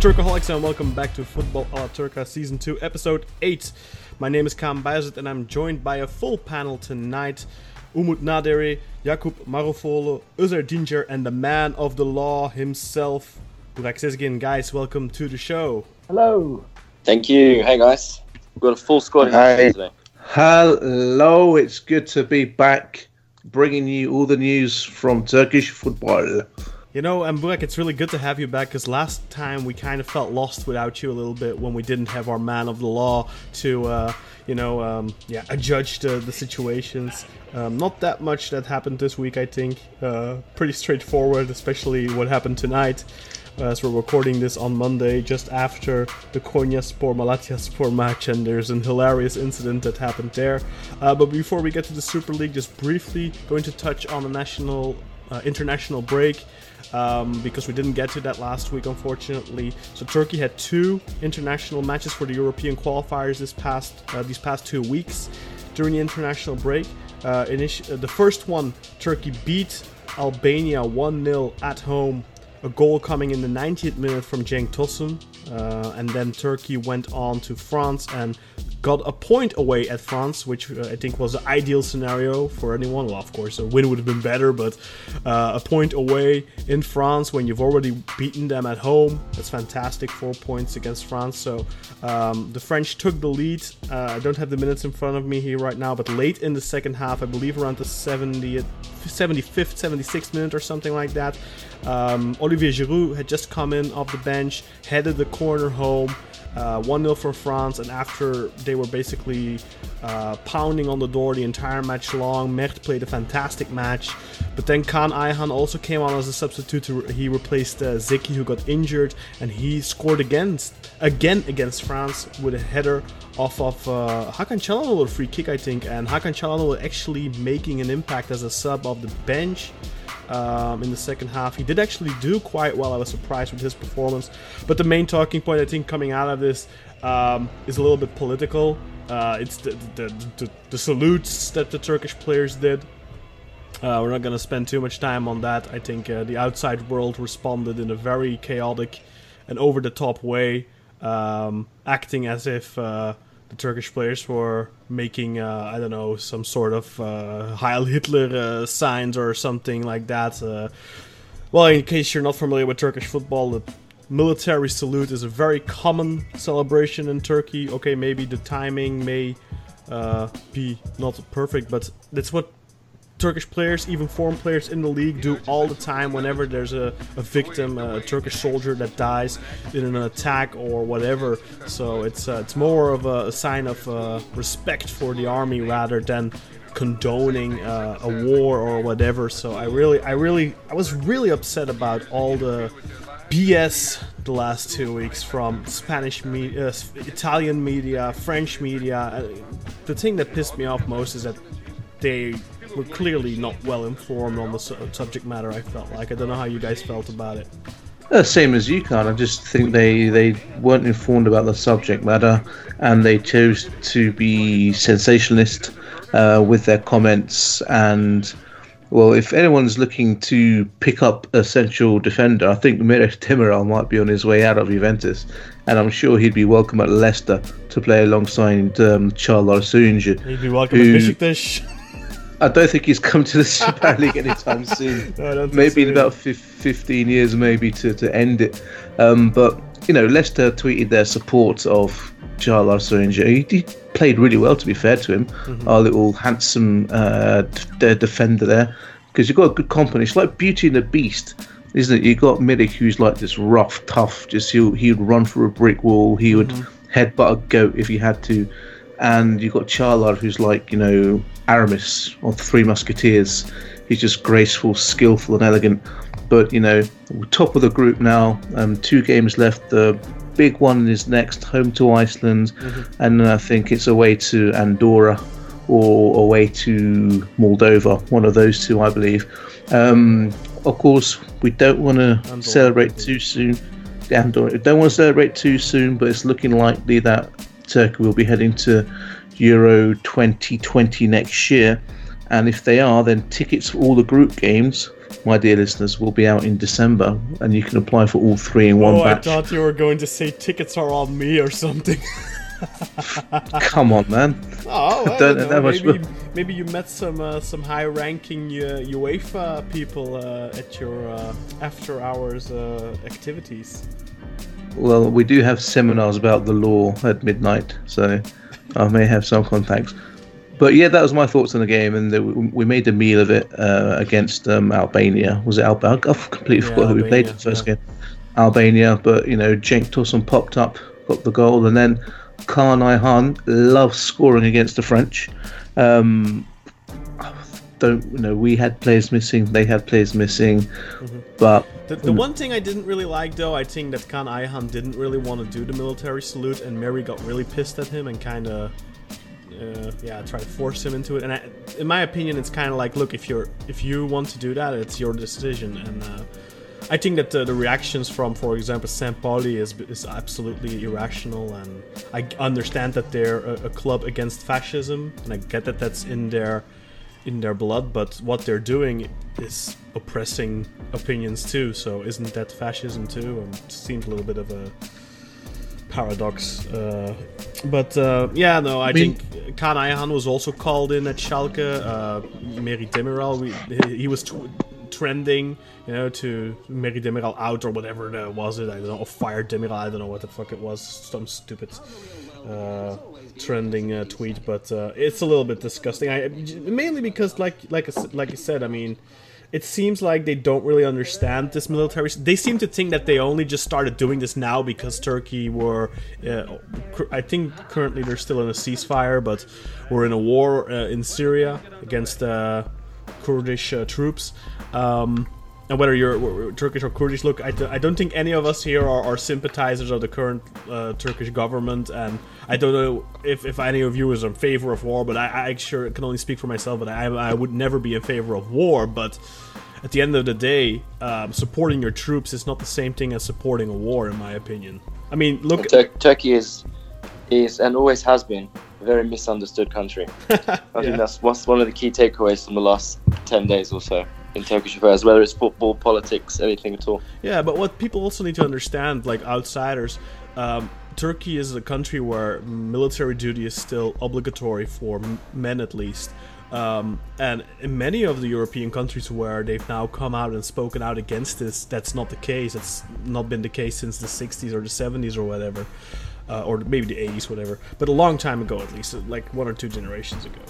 Hello, Turkaholics, and welcome back to Football a la Turca Season 2, Episode 8. My name is Kam Bayazit, and I'm joined by a full panel tonight. Umut Naderi, Jakub Marofolo, Uzer Dinger, and the man of the law himself, Burak Sezgin. Guys, welcome to the show. Hello. Thank you. Hey guys, we've got a full squad in Hi. today. Hello, it's good to be back, bringing you all the news from Turkish football. You know, and Burak, it's really good to have you back because last time we kind of felt lost without you a little bit when we didn't have our man of the law to, uh, you know, um, yeah, judge the, the situations. Um, not that much that happened this week, I think. Uh, pretty straightforward, especially what happened tonight. uh, As we're recording this on Monday, just after the Konya Spor Malatya Spor match, and there's an hilarious incident that happened there. Uh, but before we get to the Super League, just briefly going to touch on the national, uh, international break um, because we didn't get to that last week, unfortunately. So Turkey had two international matches for the European qualifiers this past uh, these past two weeks during the international break. Uh, initi- uh, the first one, Turkey beat Albania 1-0 at home. A goal coming in the 90th minute from Cenk Tosun, uh, and then Turkey went on to France and got a point away at France, which uh, I think was the ideal scenario for anyone. Well, of course, a win would have been better, but uh, a point away in France when you've already beaten them at home, that's fantastic. Four points against France. So um, the French took the lead. Uh, I don't have the minutes in front of me here right now, but late in the second half, I believe around the 70th, 75th, 76th minute or something like that. Um, Olivier Giroud had just come in off the bench, headed the corner home. Uh, 1 0 for France, and after they were basically uh, pounding on the door the entire match long, Mert played a fantastic match. But then Kaan Ayhan also came on as a substitute. To, he replaced uh, Zeki, who got injured, and he scored against again against France with a header off of uh, Hakan Çalhanoğlu, a free kick, I think. And Hakan Çalhanoğlu actually making an impact as a sub of the bench um, in the second half. He did actually do quite well. I was surprised with his performance. But the main talking point, I think, coming out of this um, is a little bit political. Uh, it's the, the, the, the salutes that the Turkish players did. Uh, we're not going to spend too much time on that. I think uh, the outside world responded in a very chaotic and over the top way, um, acting as if uh, the Turkish players were making, uh, I don't know, some sort of uh, Heil Hitler uh, signs or something like that. Uh, well, in case you're not familiar with Turkish football, the military salute is a very common celebration in Turkey. Okay, maybe the timing may uh, be not perfect, but that's what Turkish players, even foreign players in the league, do all the time whenever there's a, a victim, a Turkish soldier that dies in an attack or whatever. So it's uh, it's more of a, sign of uh, respect for the army rather than condoning uh, a war or whatever. So I really, I really, I was really upset about all the BS the last two weeks from Spanish media, uh, Italian media, French media. Uh, the thing that pissed me off most is that they were clearly not well informed on the su- subject matter. I felt like I don't know how you guys felt about it. Uh, same as you, Khan. I just think they, they weren't informed about the subject matter and they chose to be sensationalist uh, with their comments. And, well, if anyone's looking to pick up a central defender, I think Merih Demiral might be on his way out of Juventus. And I'm sure he'd be welcome at Leicester to play alongside um, Çağlar Söyüncü. You'd be welcome Who- to Besiktas. I don't think he's come to the Super League anytime soon. No, I don't think maybe so in about fif- 15 years, maybe to, to end it. Um, but, you know, Leicester tweeted their support of Çağlar Söyüncü. He, he played really well, to be fair to him. Mm-hmm. Our little handsome uh, d- defender there. Because you've got a good company. It's like Beauty and the Beast. Isn't it? You've got Milik, who's like this rough, tough. Just he'll, he'd run through a brick wall. He would Mm-hmm. headbutt a goat if he had to and you've got Çağlar, who's like, you know, Aramis of the Three Musketeers. He's just graceful, skillful, and elegant. But, you know, top of the group now. Um, two games left. The big one is next, home to Iceland. And then I think it's away to Andorra or away to Moldova. One of those two, I believe. Um, of course, we don't want to celebrate too soon. Andorra. Don't want to celebrate too soon, but it's looking likely that Turkey will be heading to Euro 2020 next year. And if they are, then tickets for all the group games, my dear listeners, will be out in December, and you can apply for all three in one oh, batch. I thought you were going to say tickets are on me or something. Come on, man. Oh, I Don't don't know. Maybe, maybe you met some uh, some high-ranking uh, UEFA people uh, at your uh, after-hours uh, activities. Well, we do have seminars about the law at midnight, so I may have some contacts. But yeah, that was my thoughts on the game, and the, we made a meal of it uh, against um, Albania. Was it Albania? I've completely Yeah, forgot who we played Albania, the first yeah. game. Albania, but you know, Cenk Tosun popped up, got the goal, and then Kaan Ayhan loves scoring against the French. Um, don't you know? We had players missing, they had players missing, Mm-hmm. but The, the one thing I didn't really like, though, I think that Kaan Ayhan didn't really want to do the military salute, and Mary got really pissed at him and kind of, uh, yeah, tried to force him into it. And I, in my opinion, it's kind of like, look, if you're if you want to do that, it's your decision. And uh, I think that the, the reactions from, for example, St. Pauli is is absolutely irrational, and I understand that they're a, a club against fascism, and I get that that's in their in their blood, but what they're doing is oppressing opinions too. So isn't that fascism too? Um, seems a little bit of a paradox. Uh, but uh, yeah, no, I, mean- think Kaan Ayhan was also called in at Schalke. Uh, Merih Demiral, we, he, he was tw- trending, you know, to Merih Demiral out or whatever that was it. I don't know, or fire Demiral. I don't know what the fuck it was. Some stupid. Uh, trending uh, tweet, but uh, it's a little bit disgusting. I mainly because, like, like, I like I said, I mean, it seems like they don't really understand this military. They seem to think that they only just started doing this now because Turkey were, uh, I think currently they're still in a ceasefire, but we're in a war uh, in Syria against uh, Kurdish uh, troops. Um, and whether you're Turkish or Kurdish, look, I don't think any of us here are, are sympathizers of the current uh, Turkish government, and I don't know if, if any of you is in favor of war, but I, I sure can only speak for myself, but I, I would never be in favor of war, but at the end of the day, um, supporting your troops is not the same thing as supporting a war, in my opinion. I mean, look, Tur- Turkey is is and always has been a very misunderstood country. I Yeah. think that's one of the key takeaways from the last ten days or so in Turkish affairs, whether it's football, politics, anything at all. Yeah, but what people also need to understand, like outsiders, um, Turkey is a country where military duty is still obligatory for men, at least. Um, and in many of the European countries where they've now come out and spoken out against this, that's not the case. It's not been the case since the 60s or the 70s or whatever, uh, or maybe the 80s, whatever. But a long time ago, at least, like one or two generations ago.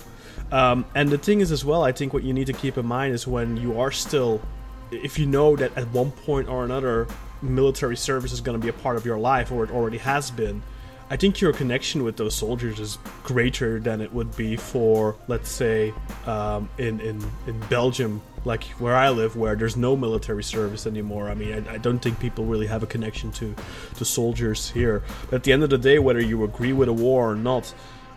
Um, and the thing is, as well, I think what you need to keep in mind is when you are still if you know that at one point or another military service is going to be a part of your life or it already has been i think your connection with those soldiers is greater than it would be for let's say um, in, in, in belgium like where i live where there's no military service anymore. I mean i, I don't think people really have a connection to, to soldiers here. But at the end of the day whether you agree with a war or not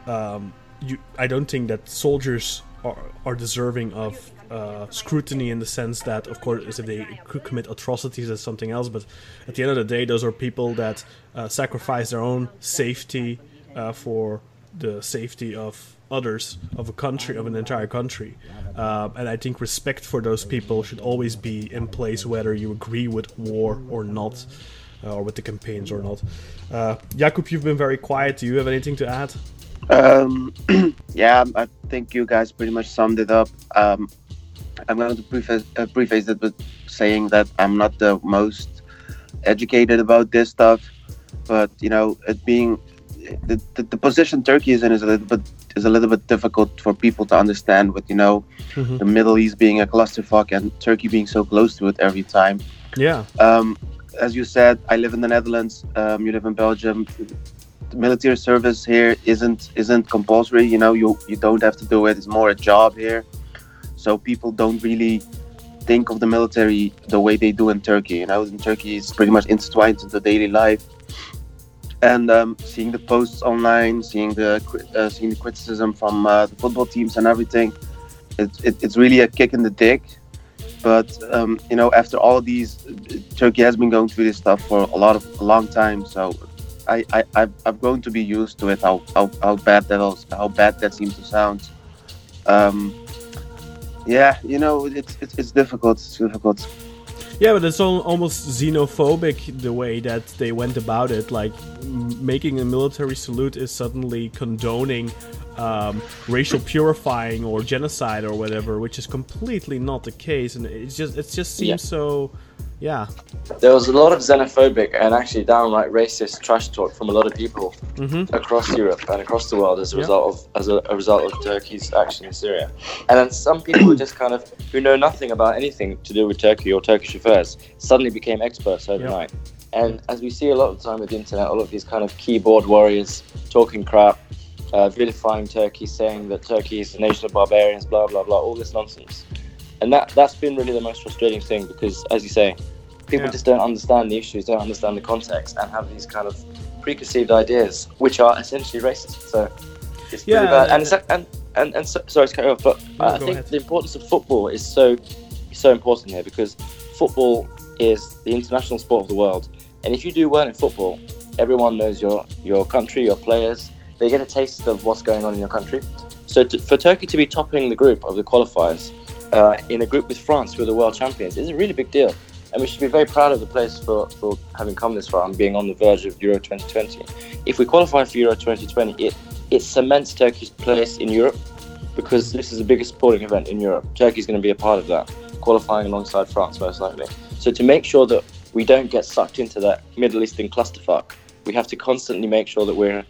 um, you, I don't think that soldiers are, are deserving of uh, scrutiny in the sense that, of course, if they could commit atrocities, that's something else. But at the end of the day, those are people that uh, sacrifice their own safety uh, for the safety of others, of a country, of an entire country. Um, and I think respect for those people should always be in place, whether you agree with war or not, uh, or with the campaigns or not. Uh, Jakub, you've been very quiet. Do you have anything to add? Um, yeah, I think you guys pretty much summed it up. Um, I'm going to preface, uh, preface it with saying that I'm not the most educated about this stuff, but you know, it being the, the, the position Turkey is in is a little bit is a little bit difficult for people to understand. With you know, Mhm. the Middle East being a clusterfuck and Turkey being so close to it every time. Yeah. Um, as you said, I live in the Netherlands. Um, you live in Belgium. Military service here isn't isn't compulsory. You know, you you don't have to do it. It's more a job here. So people don't really think of the military the way they do in Turkey. You know, in Turkey, it's pretty much intertwined into daily life. And um, seeing the posts online, seeing the uh, seeing the criticism from uh, the football teams and everything, it, it, it's really a kick in the dick. But um, you know, after all these, Turkey has been going through this stuff for a lot of a long time. So I, I I'm I've to be used to it. How, how, how bad that was, how bad that seems to sound. Um, yeah, you know, it's it's, it's difficult. It's difficult. Yeah, but it's al- almost xenophobic the way that they went about it. Like m- making a military salute is suddenly condoning um, racial purifying or genocide or whatever, which is completely not the case. And it just it just seems Yeah. so. Yeah. There was a lot of xenophobic and actually downright racist trash talk from a lot of people Mm-hmm. across Europe and across the world as a Yeah. result of as a, a result of Turkey's action in Syria. And then some people who just kind of who know nothing about anything to do with Turkey or Turkish affairs suddenly became experts overnight. And as we see a lot of the time with the internet, a lot of these kind of keyboard warriors talking crap, uh, vilifying Turkey, saying that Turkey is a nation of barbarians, blah blah blah, all this nonsense. And that that's been really the most frustrating thing because, as you say, people Yeah. just don't understand the issues, don't understand the context, and have these kind of preconceived ideas, which are essentially racist. So it's pretty Yeah, bad. And, and and and so, sorry to cut you off, but No, I think ahead. the importance of football is so so important here because football is the international sport of the world, and if you do well in football, everyone knows your your country, your players. They get a taste of what's going on in your country. So to, for Turkey to be topping the group of the qualifiers uh, in a group with France, who are the world champions, is a really big deal. And we should be very proud of the place for, for having come this far and being on the verge of Euro 2020. If we qualify for Euro 2020, it, it cements Turkey's place in Europe because this is the biggest sporting event in Europe. Turkey's going to be a part of that, qualifying alongside France most likely. So to make sure that we don't get sucked into that Middle Eastern clusterfuck, we have to constantly make sure that we're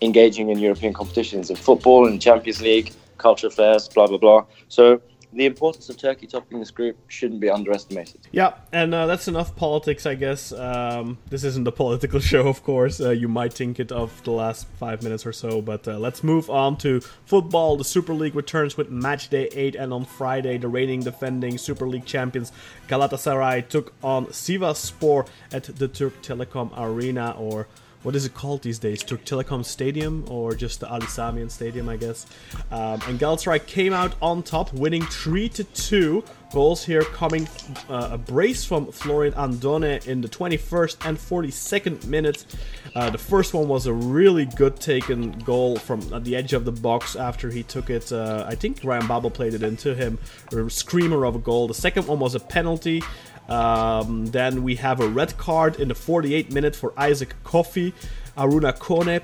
engaging in European competitions in football and Champions League, culture affairs, blah blah blah. So the importance of Turkey topping this group shouldn't be underestimated. Yeah, and uh, that's enough politics, I guess. Um, this isn't a political show, of course. Uh, you might think it of the last five minutes or so, but uh, let's move on to football. The Super League returns with match day eight, and on Friday, the reigning defending Super League champions Galatasaray took on Sivasspor at the Turk Telekom Arena, or what is it called these days? Turk Telekom Stadium or just the Ali Sami Yen Stadium, I guess. Um, and Galatasaray came out on top, winning three to two. Goals here coming uh, a brace from Florian Andone in the 21st and 42nd minutes. Uh, the first one was a really good taken goal from at the edge of the box after he took it. Uh, I think Ryan Babel played it into him. A screamer of a goal. The second one was a penalty. Um, then we have a red card in the 48th minute for Isaac Cofie. Arouna Koné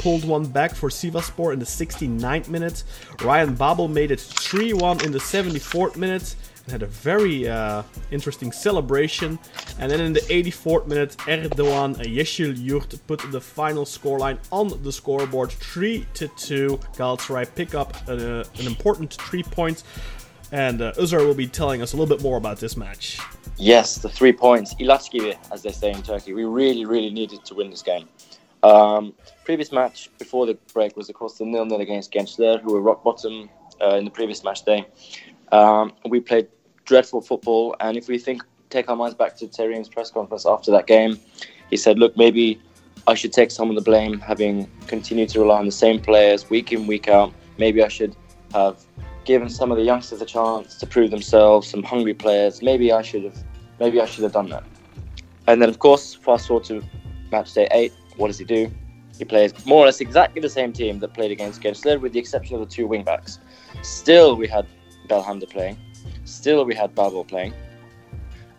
pulled, one back for Sivasspor in the 69th minute. Ryan Babel made it 3 1 in the 74th minute and had a very uh, interesting celebration. And then in the 84th minute, Erdoğan Yeşilyurt put the final scoreline on the scoreboard 3 to 2. Galatasaray pick up an, uh, an important three points. And uh, Uzar will be telling us a little bit more about this match. Yes, the three points. İlaç as they say in Turkey. We really, really needed to win this game. Um, previous match before the break was, of course, the nil-nil against Gençler, who were rock bottom uh, in the previous match day. Um, we played dreadful football, and if we think take our minds back to Terim's press conference after that game, he said, "Look, maybe I should take some of the blame, having continued to rely on the same players week in, week out. Maybe I should have given some of the youngsters a chance to prove themselves, some hungry players. Maybe I should have, maybe I should have done that." And then, of course, fast forward to match day eight. What does he do? He plays more or less exactly the same team that played against Gençler, with the exception of the two wingbacks. Still, we had Belhanda playing. Still, we had Babel playing.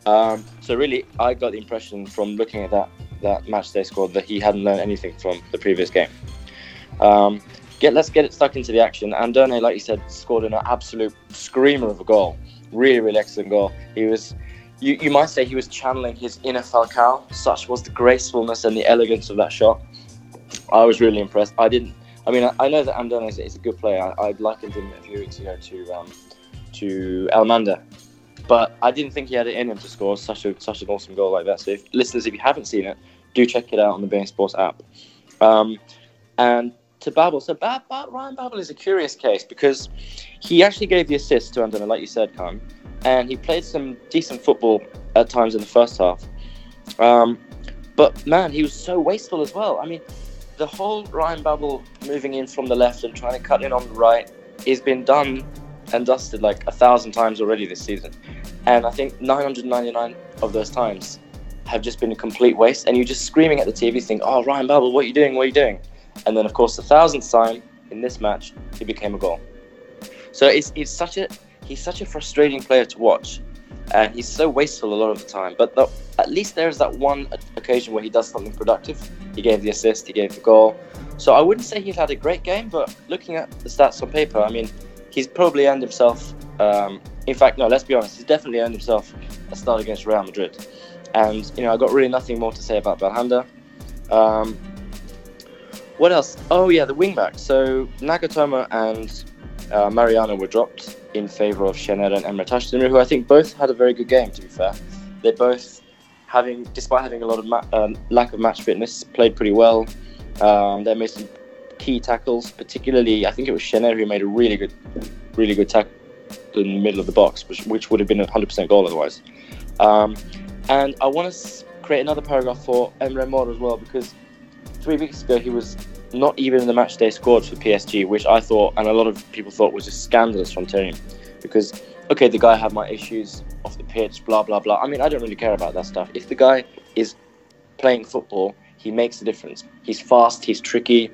Um, so really, I got the impression from looking at that that match day squad that he hadn't learned anything from the previous game. Um, get let's get it stuck into the action. Andone, like you said, scored an absolute screamer of a goal. Really, really excellent goal. He was, you, you might say, he was channeling his inner Falcao. Such was the gracefulness and the elegance of that shot. I was really impressed. I didn't. I mean, I, I know that Andone is, is a good player. I, I likened him a few weeks ago to um, to Almanda, but I didn't think he had it in him to score such a such an awesome goal like that. So, if, listeners, if you haven't seen it, do check it out on the beIN Sports app. Um, and to Babel, so ba- ba- Ryan Babel is a curious case because he actually gave the assist to Andone, like you said, Khan, and he played some decent football at times in the first half. Um, but man, he was so wasteful as well. I mean, the whole Ryan Babel moving in from the left and trying to cut in on the right has been done and dusted like a thousand times already this season. And I think 999 of those times have just been a complete waste. And you're just screaming at the TV, think, "Oh, Ryan Babel, what are you doing? What are you doing?" And then, of course, the thousandth time in this match, it became a goal. So it's it's such a he's such a frustrating player to watch, and he's so wasteful a lot of the time. But the, at least there's that one occasion where he does something productive. He gave the assist, he gave the goal. So I wouldn't say he's had a great game, but looking at the stats on paper, I mean, he's probably earned himself. Um, in fact, no, let's be honest, he's definitely earned himself a start against Real Madrid. And you know, I got really nothing more to say about Belhanda. Um, what else? Oh yeah, the wingback. So Nagatomo and uh, Mariano were dropped in favour of Şener and Emre Taşdemir, who I think both had a very good game. To be fair, they both having, despite having a lot of ma- um, lack of match fitness, played pretty well. Um, they made some key tackles, particularly I think it was Şener who made a really good, really good tackle in the middle of the box, which, which would have been a hundred percent goal otherwise. Um, and I want to create another paragraph for Emre Mor as well because three weeks ago he was not even in the match day squad for PSG, which I thought and a lot of people thought was just scandalous from Terim. Because okay, the guy had my issues off the pitch, blah blah blah. I mean, I don't really care about that stuff. If the guy is playing football, he makes a difference. He's fast, he's tricky,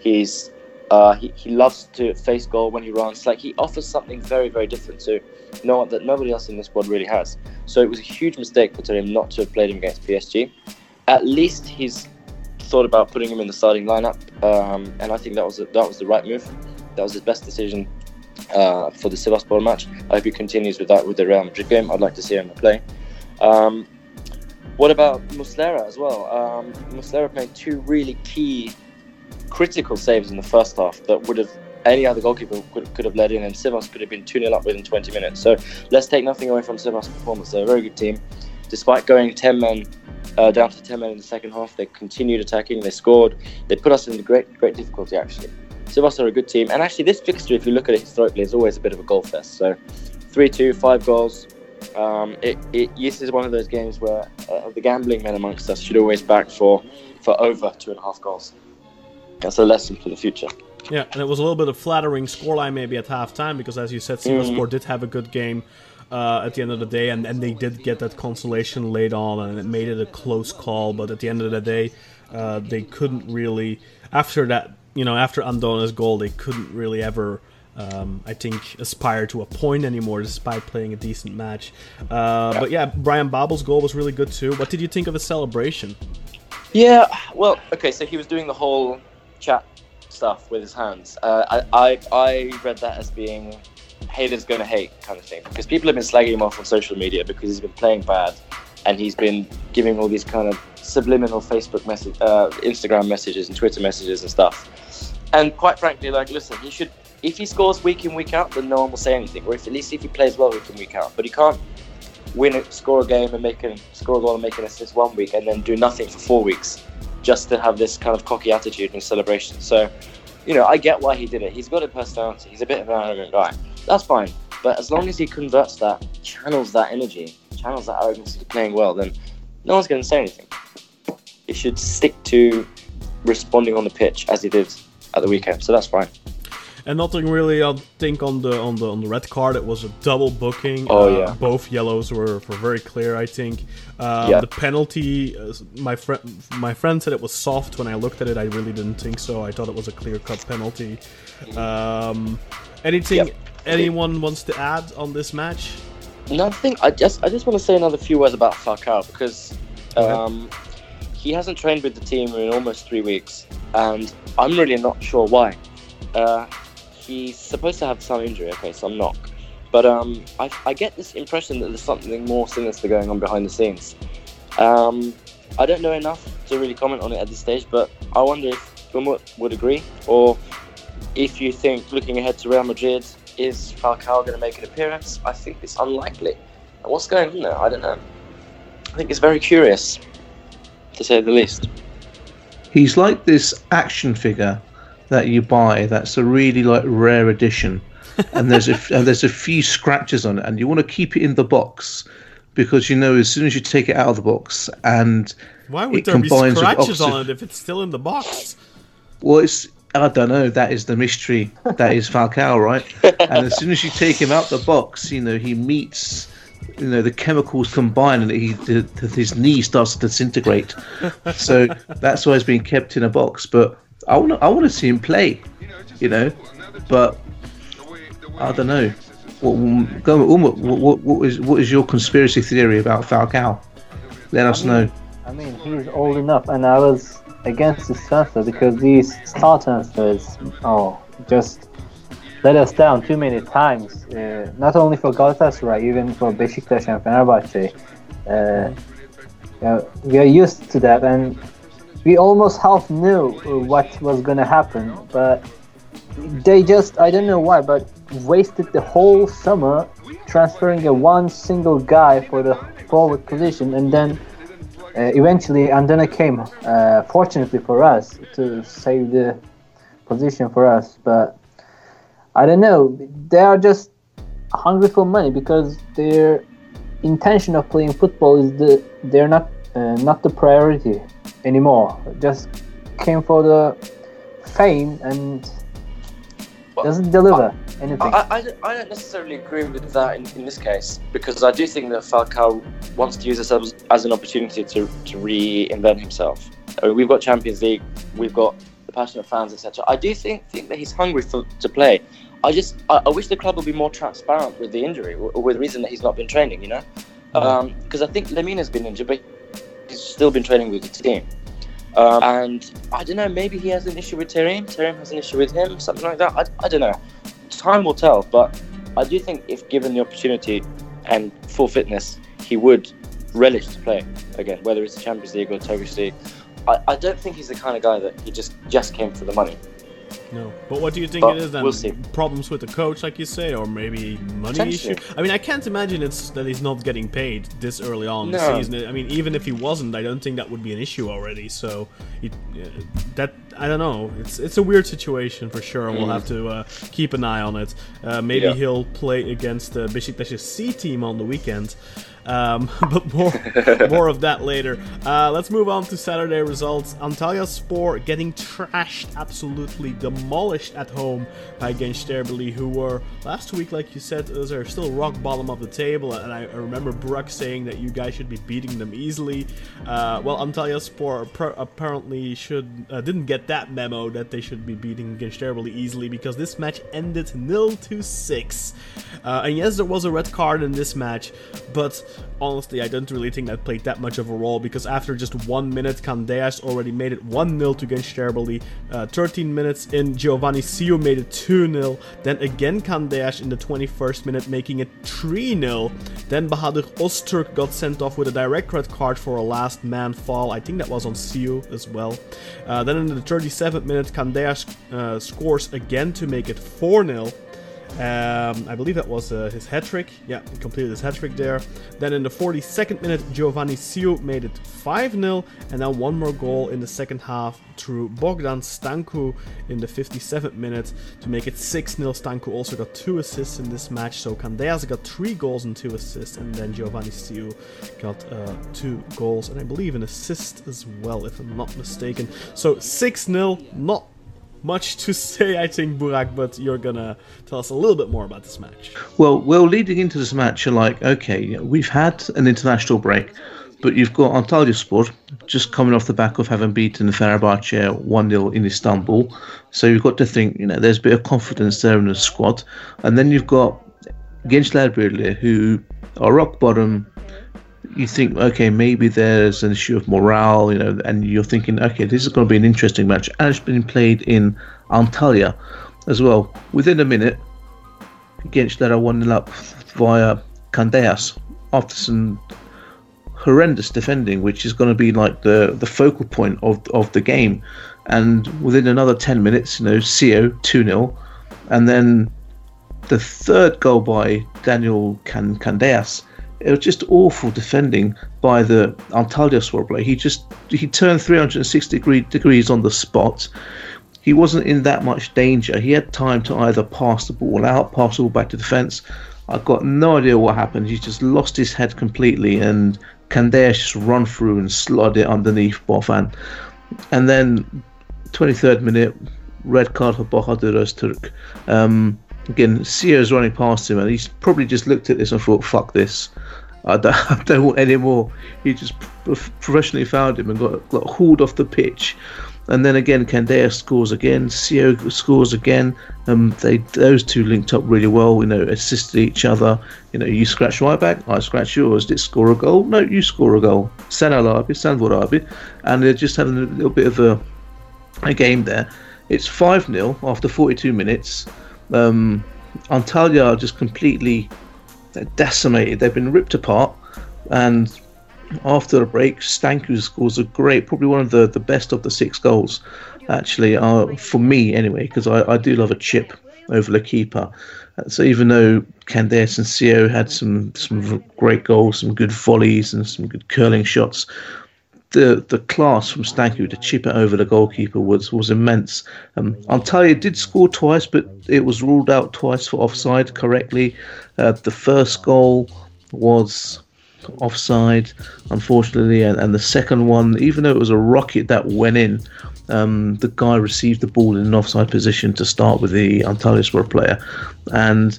he's uh, he, he loves to face goal when he runs. Like he offers something very very different to no that nobody else in the squad really has. So it was a huge mistake for him not to have played him against PSG. At least he's thought about putting him in the starting lineup, um, and I think that was a, that was the right move. That was his best decision uh, for the Sivasspor match. I hope he continues with that with the Real Madrid game. I'd like to see him play. Um, what about Muslera as well? Um, Muslera made two really key, critical saves in the first half that would have any other goalkeeper could, could have led in, and Sivas could have been 2 0 up within 20 minutes. So let's take nothing away from Sivas' performance. They're a very good team. Despite going 10 men uh, down to 10 men in the second half, they continued attacking, they scored, they put us in great, great difficulty actually. Sivas are a good team, and actually, this fixture, if you look at it historically, is always a bit of a goal fest. So 3 2, 5 goals. Um, it, it, this is one of those games where uh, the gambling men amongst us should always back for, for over two and a half goals. That's a lesson for the future. Yeah, and it was a little bit of flattering scoreline maybe at halftime because, as you said, Sivasspor mm. did have a good game uh, at the end of the day, and, and they did get that consolation late on, and it made it a close call. But at the end of the day, uh, they couldn't really after that, you know, after Andone's goal, they couldn't really ever. Um, I think aspire to a point anymore, despite playing a decent match. Uh. But yeah, Bryan Babel's goal was really good too. What did you think of the celebration? Yeah, well, okay, so he was doing the whole chat stuff with his hands. Uh, I, I, I read that as being haters gonna hate kind of thing because people have been slagging him off on social media because he's been playing bad and he's been giving all these kind of subliminal Facebook message, uh, Instagram messages and Twitter messages and stuff. And quite frankly, like, listen, he should. If he scores week in week out, then no one will say anything. Or if at least if he plays well week in week out, but he can't win it, score a game and make a score a goal and make an assist one week and then do nothing for four weeks just to have this kind of cocky attitude and celebration. So, you know, I get why he did it. He's got a personality. He's a bit of an arrogant guy. That's fine. But as long as he converts that, channels that energy, channels that arrogance into playing well, then no one's going to say anything. He should stick to responding on the pitch as he did at the weekend. So that's fine and nothing really. I think on the on the on the red card, it was a double booking. Oh uh, yeah. Both yellows were, were very clear. I think. Um, yeah. The penalty, uh, my friend my friend said it was soft. When I looked at it, I really didn't think so. I thought it was a clear cut penalty. Um, anything yep. Anyone wants to add on this match? Nothing. I just I just want to say another few words about Falcao because. Um, he hasn't trained with the team in almost three weeks, and I'm really not sure why. Uh, he's supposed to have some injury, okay, some knock. But um, I, I get this impression that there's something more sinister going on behind the scenes. Um, I don't know enough to really comment on it at this stage, but I wonder if Umut would agree, or if you think, looking ahead to Real Madrid, is Falcao going to make an appearance? I think it's unlikely. What's going on there? I don't know. I think it's very curious, to say the least. He's like this action figure that you buy that's a really like rare edition, and there's a and there's a few scratches on it, and you want to keep it in the box because you know as soon as you take it out of the box and why would there be scratches on it if it's still in the box? Well, it's I don't know. That is the mystery. That is Falcao, right? and as soon as you take him out the box, you know he meets. You know the chemicals combine, and he the, his knee starts to disintegrate. so that's why he's being kept in a box. But I want I want to see him play, you know, but I don't know. what, what, what, what is what is your conspiracy theory about Falcao? Let us know. I mean, he's old enough, and I was against this transfer because these star transfers, oh, just let us down too many times. Uh, not only for Galatasaray, even for Besiktas and Fenerbahce. Uh, we are used to that, and we almost half knew what was gonna happen, but they just I don't know why, but wasted the whole summer transferring a one single guy for the forward position, and then eventually Andone came, uh, fortunately for us, to save the position for us. But I don't know, they are just hungry for money because their intention of playing football is the they're not uh, not the priority anymore. Just came for the fame and Well, doesn't deliver anything. I, I, don't- I don't necessarily agree with that in, in this case because I do think that Falcao wants to use this as, as an opportunity to, to reinvent himself. I mean, we've got Champions League, we've got the passionate fans, etc. I do think think that he's hungry for, to play. I just I, I wish the club would be more transparent with the injury or with the reason that he's not been training. You know, uh-huh. um, because I think Lemina's been injured, but he's still been training with the team. Um, and I don't know, maybe he has an issue with Terim. Terim has an issue with him, something like that. I, I don't know. Time will tell, but I do think if given the opportunity and full fitness, he would relish to play again, whether it's the Champions League or Turkish League. I, I don't think he's the kind of guy that he just just came for the money. No, but what do you think But it is then? we'll see. Problems with the coach, like you say, or maybe money issue? I mean, I can't imagine it's that he's not getting paid this early on in the season. I mean, even if he wasn't, I don't think that would be an issue already. So, he, uh, that I don't know. It's it's a weird situation for sure, and we'll have to uh, keep an eye on it. Uh, maybe Yeah. he'll play against the Besiktas C team on the weekend. Um, but more more of that later. Uh, let's move on to Saturday results. Antalya Spor getting trashed, absolutely demolished at home by Gençlerbirliği, who were last week, like you said, those are still rock bottom of the table. And I remember Burak saying that you guys should be beating them easily. Uh, well, Antalya Spor appar- apparently should uh, didn't get that memo that they should be beating Gençlerbirliği easily because this match ended 0 to 6. Uh, and yes, there was a red card in this match, but honestly, I don't really think that played that much of a role because after just one minute, Candeias already made it 1 0 to Gençlerbirliği. Uh, 13 minutes in, Giovanni Sio made it 2 0. Then again, Candeias in the 21st minute, making it 3 0. Then Bahadır Öztürk got sent off with a direct red card for a last man fall. I think that was on Sio as well. Uh, then in the 37th minute, Candeias uh, scores again to make it 4 0. Um, I believe that was uh, his hat trick. Yeah, he completed his hat trick there. Then in the 42nd minute, Giovanni Sio made it 5 0. And then one more goal in the second half through Bogdan Stancu in the 57th minute to make it 6 0. Stancu also got two assists in this match. So Candeias got three goals and two assists. And then Giovanni Sio got uh, two goals and I believe an assist as well, if I'm not mistaken. So 6 0, not much to say, I think, Burak, but you're gonna tell us a little bit more about this match. Well, well, leading into this match, you're like, okay, we've had an international break, but you've got Antalyaspor just coming off the back of having beaten Fenerbahce 1 0 in Istanbul. So you've got to think, you know, there's a bit of confidence there in the squad. And then you've got Gençlerbirliği, who are rock bottom. You think, okay, maybe there's an issue of morale, you know, and you're thinking, okay, this is going to be an interesting match. And it's been played in Antalya as well. Within a minute, Gençler are 1 0 up via Candeias after some horrendous defending, which is going to be like the, the focal point of, of the game. And within another 10 minutes, you know, Sio 2 0. And then the third goal by Daniel Can- Candeias. It was just awful defending by the Antalyaspor player. He just he turned 360 degree, degrees on the spot he wasn't in that much danger. He had time to either pass the ball out, pass the ball back to defence. I've got no idea what happened. He just lost his head completely, and Candeias just run through and slid it underneath Boffin. And then, 23rd minute, red card for Bahadır Öztürk. Um, again, Sears running past him, and he's probably just looked at this and thought, "Fuck this." I don't, I don't want any more. He just professionally found him and got, got hauled off the pitch. And then again, Candeias scores again. Sio scores again. Um, they those two linked up really well. You know, assisted each other. You know, you scratch my back, I scratch yours. Did score a goal? No, you score a goal. Sen Alabi, San Vorabi, and they're just having a little bit of a a game there. It's five 0 after 42 minutes. Um, Antalya just completely decimated. They've been ripped apart, and after the break, Stancu scores a great, probably one of the, the best of the six goals, actually, uh, for me anyway, because I, I do love a chip over the keeper. So even though Candeias and Sio had some some great goals, some good volleys, and some good curling shots, the the class from Stancu to chip it over the goalkeeper was was immense. Um, Antalya did score twice, but it was ruled out twice for offside correctly. Uh, the first goal was offside, unfortunately, and, and the second one, even though it was a rocket that went in, um, the guy received the ball in an offside position to start with the Antalyaspor player, and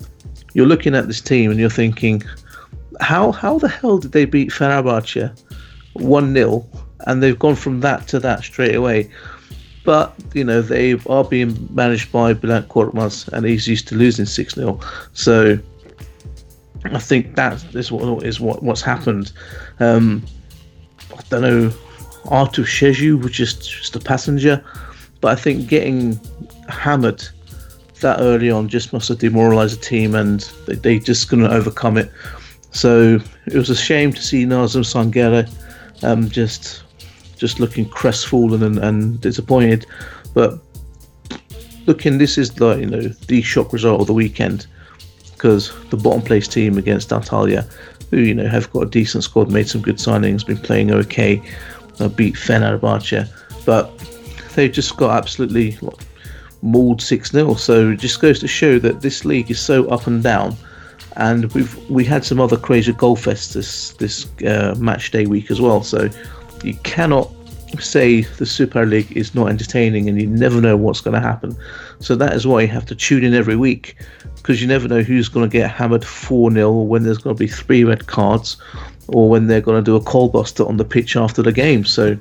you're looking at this team and you're thinking, how how the hell did they beat Fenerbahce one 0 and they've gone from that to that straight away. But you know they are being managed by Bülent Korkmaz, and he's used to losing six 0 So I think that is what is what what's happened. Um, I don't know. Artur Sheju was just just a passenger, but I think getting hammered that early on just must have demoralised the team, and they, they just couldn't overcome it. So it was a shame to see Nazim Sangaré um, just just looking crestfallen and, and disappointed. But looking, this is the you know the shock result of the weekend because the bottom place team against Antalya, who you know have got a decent squad, made some good signings, been playing okay, uh, beat Fenerbahce, but they just got absolutely mauled 6 0. So it just goes to show that this league is so up and down. And we've we had some other crazy goal fests this this uh, match day week as well. So you cannot say the Super League is not entertaining and you never know what's going to happen. So that is why you have to tune in every week because you never know who's going to get hammered 4 0 or when there's going to be three red cards or when they're going to do a kolbastı on the pitch after the game. So,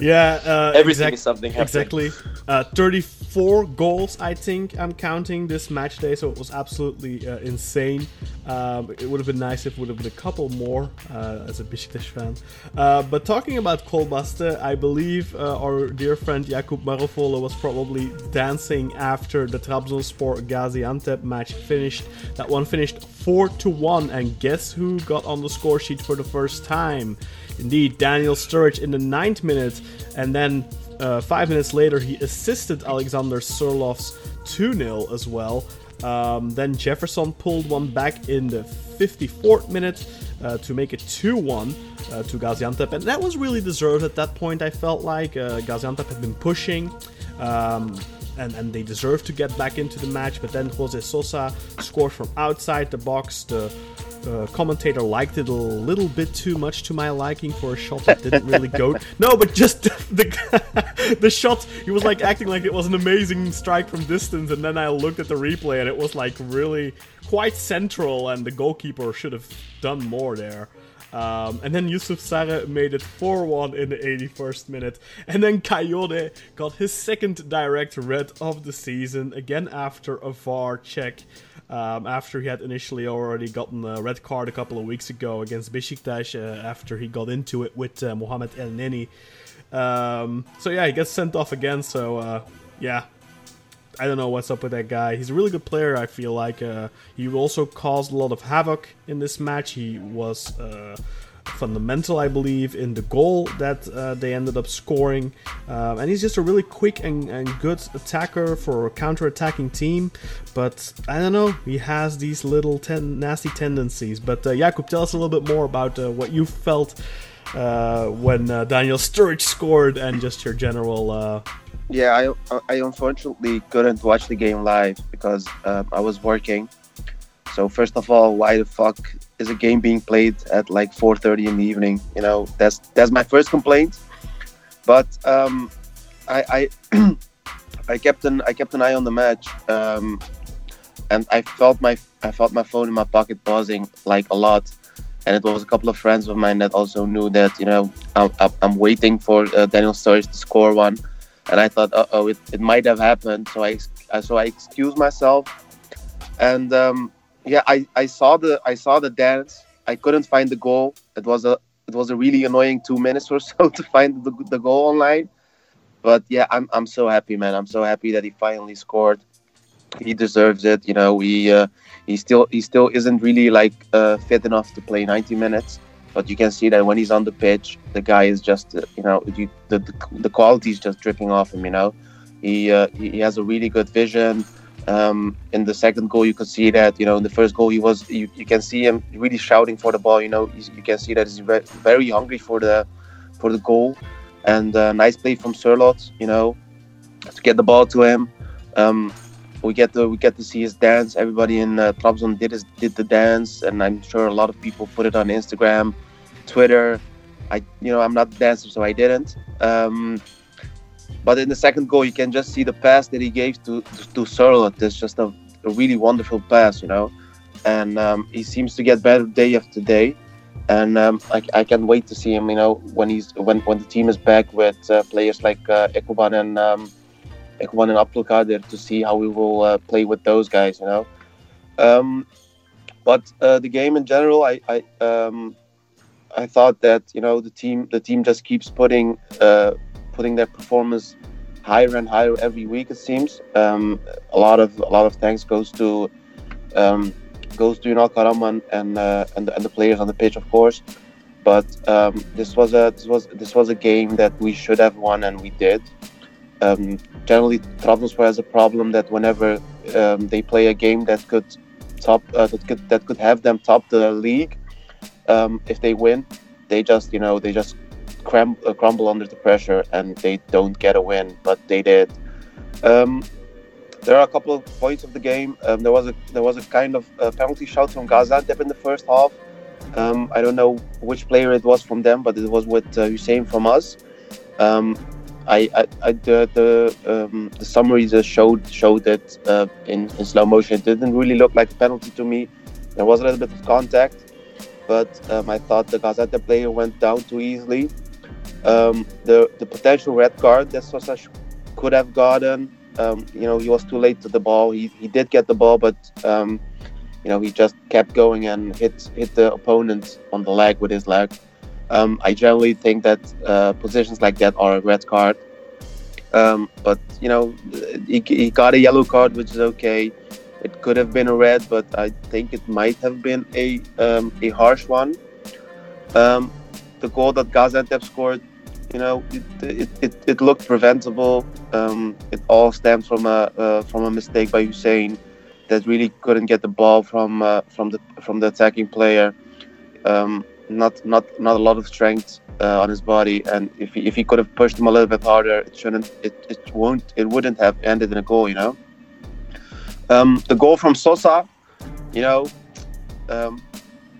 yeah, uh, everything exact- is something happening. exactly. Uh, Thirty-four goals, I think I'm counting this match day, so it was absolutely uh, insane. Um, it would have been nice if it would have been a couple more uh, as a Besiktas fan. Uh, but talking about Kolbastı, I believe uh, our dear friend Jakub Marofolo was probably dancing after the Trabzonspor Gaziantep match finished. That one finished four to one, and guess who got on the score sheet for the first time? Indeed, Daniel Sturridge in the ninth minute, and then uh, five minutes later, he assisted Alexander Sørloth's 2 0 as well. Um, then Jefferson pulled one back in the 54th minute uh, to make it 2 1 uh, to Gaziantep, and that was really deserved at that point. I felt like uh, Gaziantep had been pushing. Um, and, and they deserved to get back into the match, but then Jose Sosa scored from outside the box. The uh, commentator liked it a little bit too much to my liking for a shot that didn't really go. No, but just the the shot. He was like acting like it was an amazing strike from distance, and then I looked at the replay and it was like really quite central, and the goalkeeper should have done more there. Um, and then Yusuf Sarı made it 4 1 in the 81st minute. And then Kayode got his second direct red of the season, again after a VAR check. Um, after he had initially already gotten a red card a couple of weeks ago against Besiktas, uh, after he got into it with uh, Mohamed El Neni. Um, so yeah, he gets sent off again. So uh, yeah, I don't know what's up with that guy. He's a really good player. I feel like uh, he also caused a lot of havoc in this match. He was uh, fundamental, I believe, in the goal that uh, they ended up scoring. Um, and he's just a really quick and, and good attacker for a counter-attacking team. But I don't know, he has these little ten- nasty tendencies. But uh, Jakub, tell us a little bit more about uh, what you felt uh, when uh, Daniel Sturridge scored and just your general. Uh, Yeah, I I unfortunately couldn't watch the game live because um, I was working. So first of all, why the fuck is a game being played at like 4:30 in the evening? You know, that's that's my first complaint. But um, I I, I kept an I kept an eye on the match, um, and I felt my I felt my phone in my pocket buzzing like a lot. and it was a couple of friends of mine that also knew that you know I'm, I'm waiting for uh, Daniel Sturridge to score one, and I thought, oh, it, it might have happened. So I so I excused myself, and um, yeah, I, I saw the I saw the dance. I couldn't find the goal. It was a it was a really annoying two minutes or so to find the, the goal online. But yeah, I'm I'm so happy, man. I'm so happy that he finally scored. He deserves it. You know, he uh, he still he still isn't really like uh, fit enough to play 90 minutes. But you can see that when he's on the pitch, the guy is just uh, you know you, the, the the quality is just dripping off him. You know, he uh, he has a really good vision. Um, in the second goal, you could see that. You know, in the first goal, he was. You, you can see him really shouting for the ball. You know, you can see that he's very, very hungry for the for the goal. And uh, nice play from Sørloth. You know, to get the ball to him. Um, we get to we get to see his dance. Everybody in uh, Trabzon did his, did the dance, and I'm sure a lot of people put it on Instagram, Twitter. I you know I'm not a dancer, so I didn't. Um, but in the second goal, you can just see the pass that he gave to to, to It's just a, a, really wonderful pass, you know, and um, he seems to get better day after day. And um, I, I can't wait to see him, you know, when he's when, when the team is back with uh, players like uh, Ekuban and um, Ekuban and Abdulkadir to see how we will uh, play with those guys, you know. Um, but uh, the game in general, I I, um, I thought that you know the team the team just keeps putting uh, putting their performance higher and higher every week. It seems um, a lot of a lot of thanks goes to um, goes to Ünal Karaman and uh, and, and the players on the pitch, of course. But um, this was a this was this was a game that we should have won, and we did. Um, generally, Trabzonspor has a problem that whenever um, they play a game that could top uh, that could that could have them top the league, um, if they win, they just you know they just cram- uh, crumble under the pressure and they don't get a win, but they did. Um, there are a couple of points of the game. Um, there was a there was a kind of a penalty shot from Gaziantep in the first half. Um, I don't know which player it was from them, but it was with uh, Hussein from us. Um, I, I, I, the the, um, the summary just showed showed it uh, in, in slow motion. It didn't really look like a penalty to me. There was a little bit of contact, but um, I thought the Gaziantep player went down too easily um, the the potential red card that Sosa could have gotten. Um, you know, he was too late to the ball. He, he did get the ball, but um, you know he just kept going and hit hit the opponent on the leg with his leg. Um, I generally think that uh, positions like that are a red card. Um, but you know, he, he got a yellow card, which is okay. It could have been a red, but I think it might have been a um, a harsh one. Um, the goal that Gaziantep scored you know, it, it, it, it looked preventable. Um, it all stems from a uh, from a mistake by Hussein that really couldn't get the ball from uh, from the from the attacking player. Um, not not not a lot of strength uh, on his body, and if he, if he could have pushed him a little bit harder, it shouldn't it, it won't it wouldn't have ended in a goal. You know, um, the goal from Sosa, you know, um,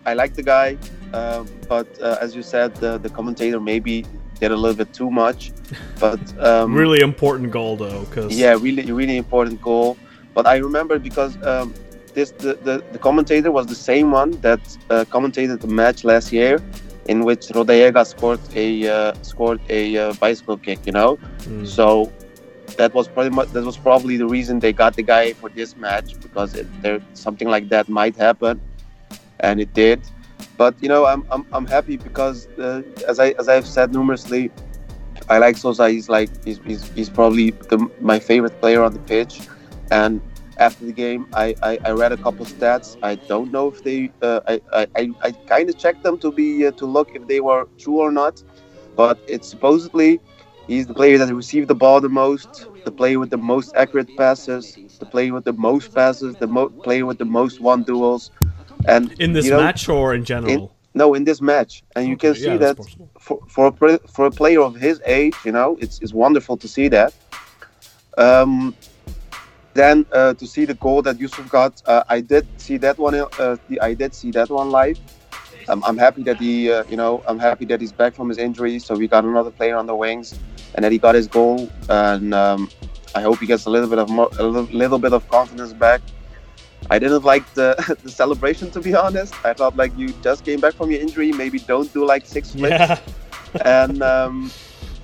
I like the guy. Uh, but uh, as you said, the, the commentator maybe did a little bit too much. But um, really important goal though, because yeah, really really important goal. But I remember because um, this the, the, the commentator was the same one that uh, commentated the match last year, in which Rodallega scored a uh, scored a uh, bicycle kick. You know, mm. so that was pretty much that was probably the reason they got the guy for this match because it, there something like that might happen, and it did but you know, I'm I'm, I'm happy because uh, as I as I've said numerously, I like Sosa. He's like he's, he's, he's probably the, my favorite player on the pitch. And after the game, I, I, I read a couple stats. I don't know if they uh, I, I, I kind of checked them to be uh, to look if they were true or not. But it's supposedly he's the player that received the ball the most, the player with the most accurate passes, the player with the most passes, the mo- player with the most one duels, and in this you know, match or in general? In, no, in this match, and you okay, can see yeah, that for for a, for a player of his age, you know, it's it's wonderful to see that. Um, then uh, to see the goal that Yusuf got, uh, I did see that one. Uh, I did see that one live. Um, I'm happy that he, uh, you know, I'm happy that he's back from his injury. So we got another player on the wings, and that he got his goal. And um, I hope he gets a little bit of more, a little, little bit of confidence back I didn't like the, the celebration to be honest. I thought like you just came back from your injury, maybe don't do like six flips. Yeah. and um,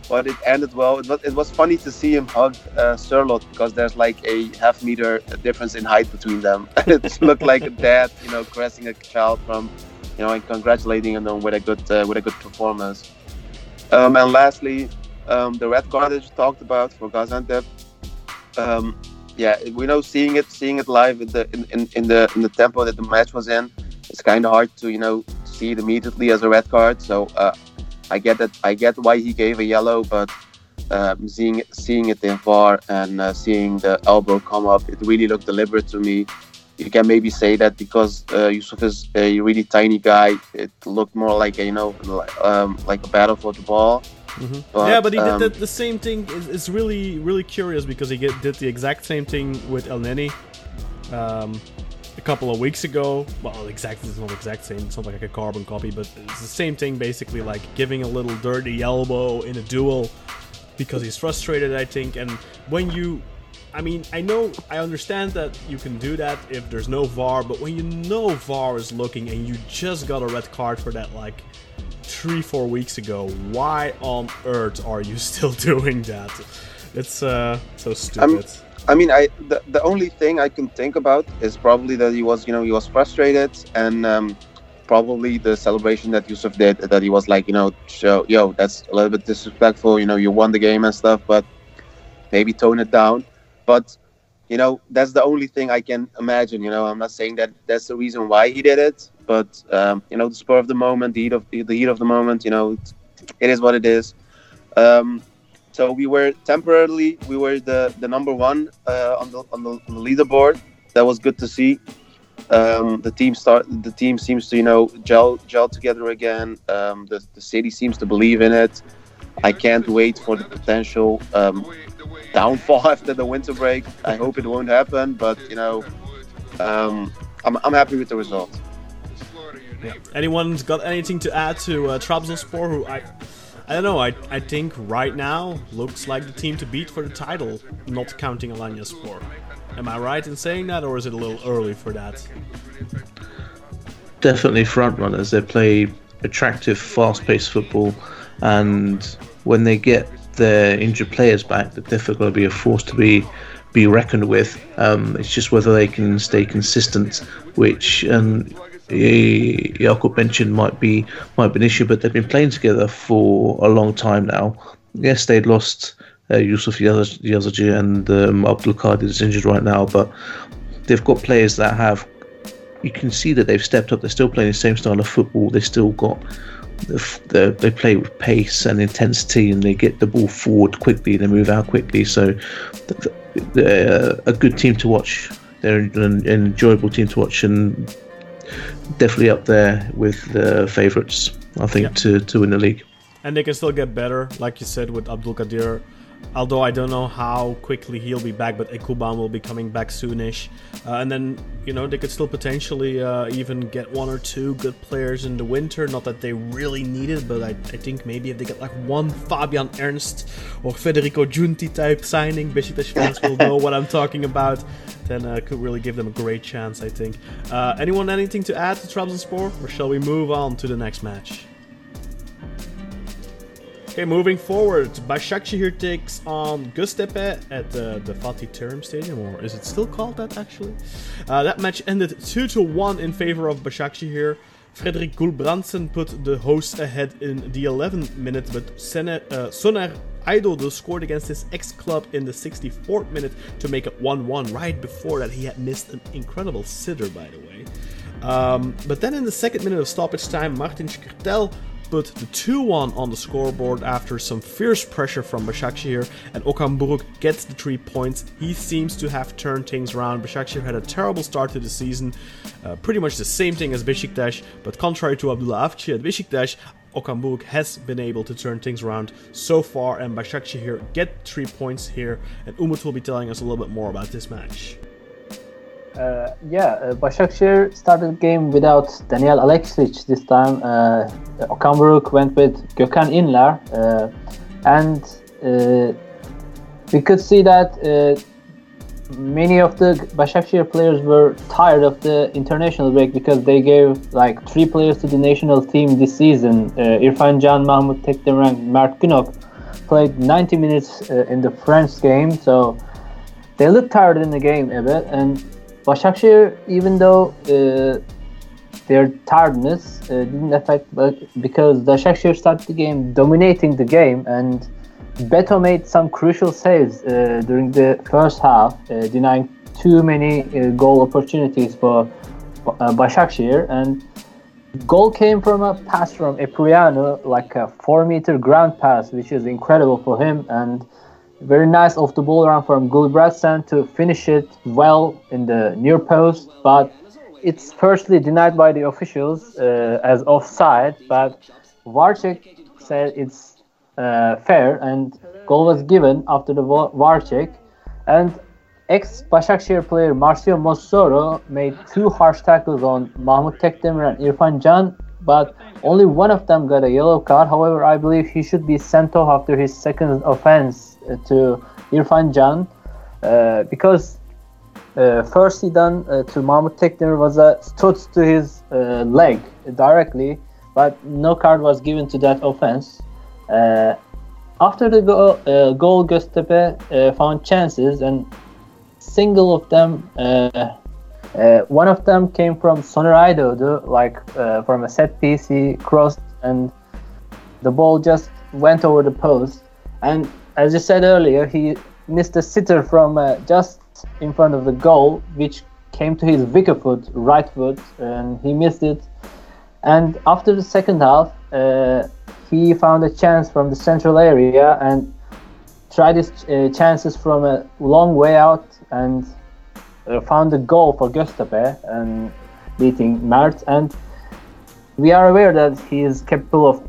but it ended well. It was, it was funny to see him hug uh, Sørloth because there's like a half meter difference in height between them. it looked like a dad, you know, caressing a child from, you know, and congratulating them with a good uh, with a good performance. Um, and lastly, um, the red card that you talked about for Gaziantep. Um, yeah, we know seeing it seeing it live in the in, in, in the in the tempo that the match was in, it's kind of hard to you know see it immediately as a red card. So uh, I get that I get why he gave a yellow, but um, seeing seeing it in VAR and uh, seeing the elbow come up, it really looked deliberate to me. You can maybe say that because uh, Yusuf is a really tiny guy, it looked more like a you know um, like a battle for the ball. Mm-hmm. But, yeah, but he um, did the, the same thing. It's, it's really, really curious because he get, did the exact same thing with Elneny um, a couple of weeks ago. Well, exactly, it's not exact same. It's not like a carbon copy, but it's the same thing basically, like giving a little dirty elbow in a duel because he's frustrated, I think. And when you, I mean, I know, I understand that you can do that if there's no VAR, but when you know VAR is looking and you just got a red card for that, like three, four weeks ago. Why on earth are you still doing that? It's uh, so stupid. I mean, I the, the only thing I can think about is probably that he was, you know, he was frustrated, and um, probably the celebration that Yusuf did, that he was like, you know, show, yo, that's a little bit disrespectful. You know, you won the game and stuff, but maybe tone it down. But you know, that's the only thing I can imagine. You know, I'm not saying that that's the reason why he did it, but um, you know, the spur of the moment, the heat of the heat of the moment. You know, it is what it is. Um, so we were temporarily we were the the number one uh, on the on the on the leaderboard. That was good to see. Um, the team start the team seems to you know gel gel together again. Um, the the city seems to believe in it. I can't wait for the potential um, downfall after the winter break. I hope it won't happen, but you know, um, I'm I'm happy with the result. Yeah. Anyone's got anything to add to uh, Trabzonspor? Who I, I don't know. I I think right now looks like the team to beat for the title, not counting Alanyaspor. Am I right in saying that, or is it a little early for that? Definitely front runners. They play attractive, fast-paced football, and when they get their injured players back, they're definitely going to be a force to be be reckoned with. Um, it's just whether they can stay consistent, which um, Jakob mentioned might be might be an issue. But they've been playing together for a long time now. Yes, they'd lost uh, Yusuf Yazıcı and um, Abdulkadir is injured right now, but they've got players that have. You can see that they've stepped up. They're still playing the same style of football. They've still got the, they play with pace and intensity, and they get the ball forward quickly. They move out quickly, so they're a good team to watch. They're an, enjoyable team to watch, and definitely up there with the favourites. I think yeah. to to win the league. And they can still get better, like you said, with Abdulkadir although I don't know how quickly he'll be back, but Ekuban will be coming back soonish. Uh, and then, you know, they could still potentially uh, even get one or two good players in the winter. Not that they really need it, but I, I think maybe if they get like one Fabian Ernst or Federico Giunti type signing, Besiktas fans will know what I'm talking about. Then uh, could really give them a great chance, I think. Uh, anyone anything to add to Trabzonspor, or shall we move on to the next match? Okay, moving forward, Başakşehir takes on Göztepe at the Fatih Terim Stadium, or is it still called that actually? Uh, that match ended 2 to 1 in favor of Başakşehir. Frederik Gulbrandsen put the hosts ahead in the 11th minute, but Sene, uh, Soner Aydoğdu scored against his ex-club in the 64th minute to make it 1-1. Right before that, he had missed an incredible sitter, by the way. Um, but then in the second minute of stoppage time, Martin Skrtel put the 2-1 on the scoreboard after some fierce pressure from Başakşehir and Okan Buruk gets the 3 points. He seems to have turned things around. Başakşehir had a terrible start to the season, uh, pretty much the same thing as Besiktas, but contrary to Abdullah Avci at Besiktas, Okan Buruk has been able to turn things around so far and Başakşehir get 3 points here and Umut will be telling us a little bit more about this match. Uh, yeah, uh, Başakşehir started the game without Daniel Alexic this time. Uh, Okan Buruk went with Gökhan Inler, uh, and uh, we could see that uh, many of the Başakşehir players were tired of the international break because they gave like three players to the national team this season. Uh, Irfan Can, Mahmut Tekdemir, Mert Günok played 90 minutes in the French game, so they looked tired in the game a bit. And Başakşehir, even though uh, their tiredness uh, didn't affect, because Başakşehir started the game dominating the game and Beto made some crucial saves uh, during the first half, uh, denying too many uh, goal opportunities for uh, Başakşehir. And goal came from a pass from Epureanu, like a four-meter ground pass, which is incredible for him. And very nice off the ball run from Gulbrandsen to finish it well in the near post, but it's firstly denied by the officials uh, as offside. But VAR check said it's uh, fair, and goal was given after the VAR check. And ex Başakşehir player Marcio Mossoro made two harsh tackles on Mahmut Tekdemir and Irfan Can, but only one of them got a yellow card. However, I believe he should be sent off after his second offense to Irfan Can uh, because uh, first he done uh, to Mahmut Tekdemir was a studs to his leg directly, but no card was given to that offense. After the goal, uh, goal Göztepe found chances, and single of them, uh, one of them came from Soner Aydoğdu, like uh, from a set piece. He crossed, and the ball just went over the post. And as you said earlier, he missed a sitter from uh, just in front of the goal, which came to his wicker foot, right foot, and he missed it. And after the second half, uh, he found a chance from the central area and tried his uh, chances from a long way out and uh, found a goal for Göztepe and beating Mert. And we are aware that he is capable of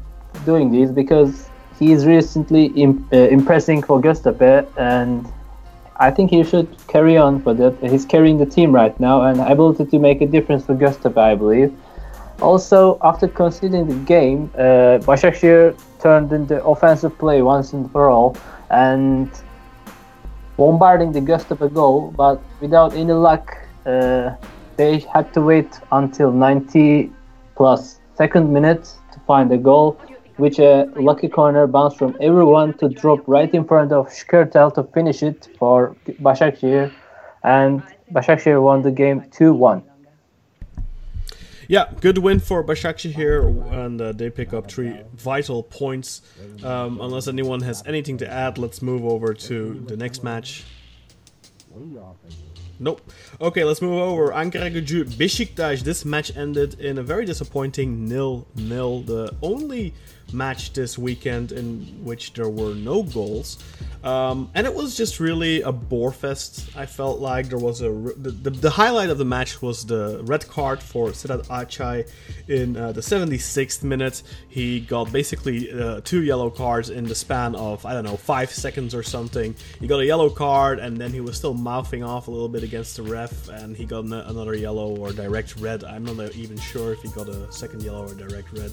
doing this because he is recently im- uh, impressing for Göztepe and I think he should carry on for that. He's carrying the team right now and ability to make a difference for Göztepe, I believe. Also, after conceding the game, uh, Başakşehir turned into offensive play once and for all and bombarding the Göztepe goal, but without any luck, uh, they had to wait until 90 plus second minute to find a goal, which a lucky corner bounce from everyone to drop right in front of Skrtel to finish it for Başakşehir, and Başakşehir won the game 2-1. Yeah, good win for Başakşehir here, and uh, they pick up three vital points. Um, unless anyone has anything to add, let's move over to the next match. Nope. Okay, let's move over. Ankara Gücü Beşiktaş. This match ended in a very disappointing nil-nil. The only match this weekend in which there were no goals. Um, and it was just really a bore fest. I felt like there was a the, the, the highlight of the match was the red card for Sedat Acay in uh, the 76th minute. He got basically uh, two yellow cards in the span of I don't know five seconds or something. He got a yellow card and then he was still mouthing off a little bit against the ref, and he got another yellow or direct red. I'm not even sure if he got a second yellow or direct red.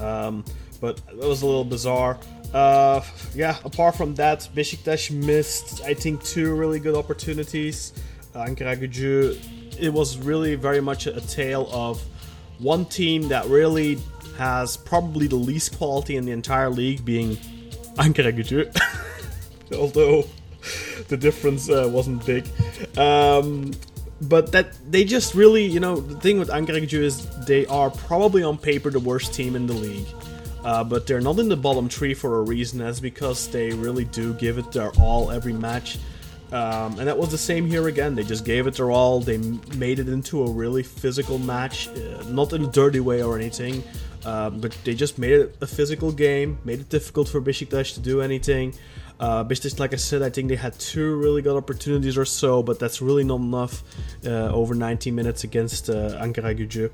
Um, but it was a little bizarre. Uh, yeah, apart from that, Besiktas missed, I think, two really good opportunities. Uh, Ankara Gücü, it was really very much a, tale of one team that really has probably the least quality in the entire league, being Ankara Gücü. Although the difference uh, wasn't big. Um, but that they just really, you know, the thing with Ankara Gücü is they are probably on paper the worst team in the league. Uh, but they're not in the bottom three for a reason. That's because they really do give it their all every match. Um, and that was the same here again. They just gave it their all. They made it into a really physical match, uh, not in a dirty way or anything, uh, but they just made it a physical game, made it difficult for Besiktas to do anything. Uh, Besiktas, like I said, I think they had two really good opportunities or so, but that's really not enough uh, over 90 minutes against uh, Ankara Gücü.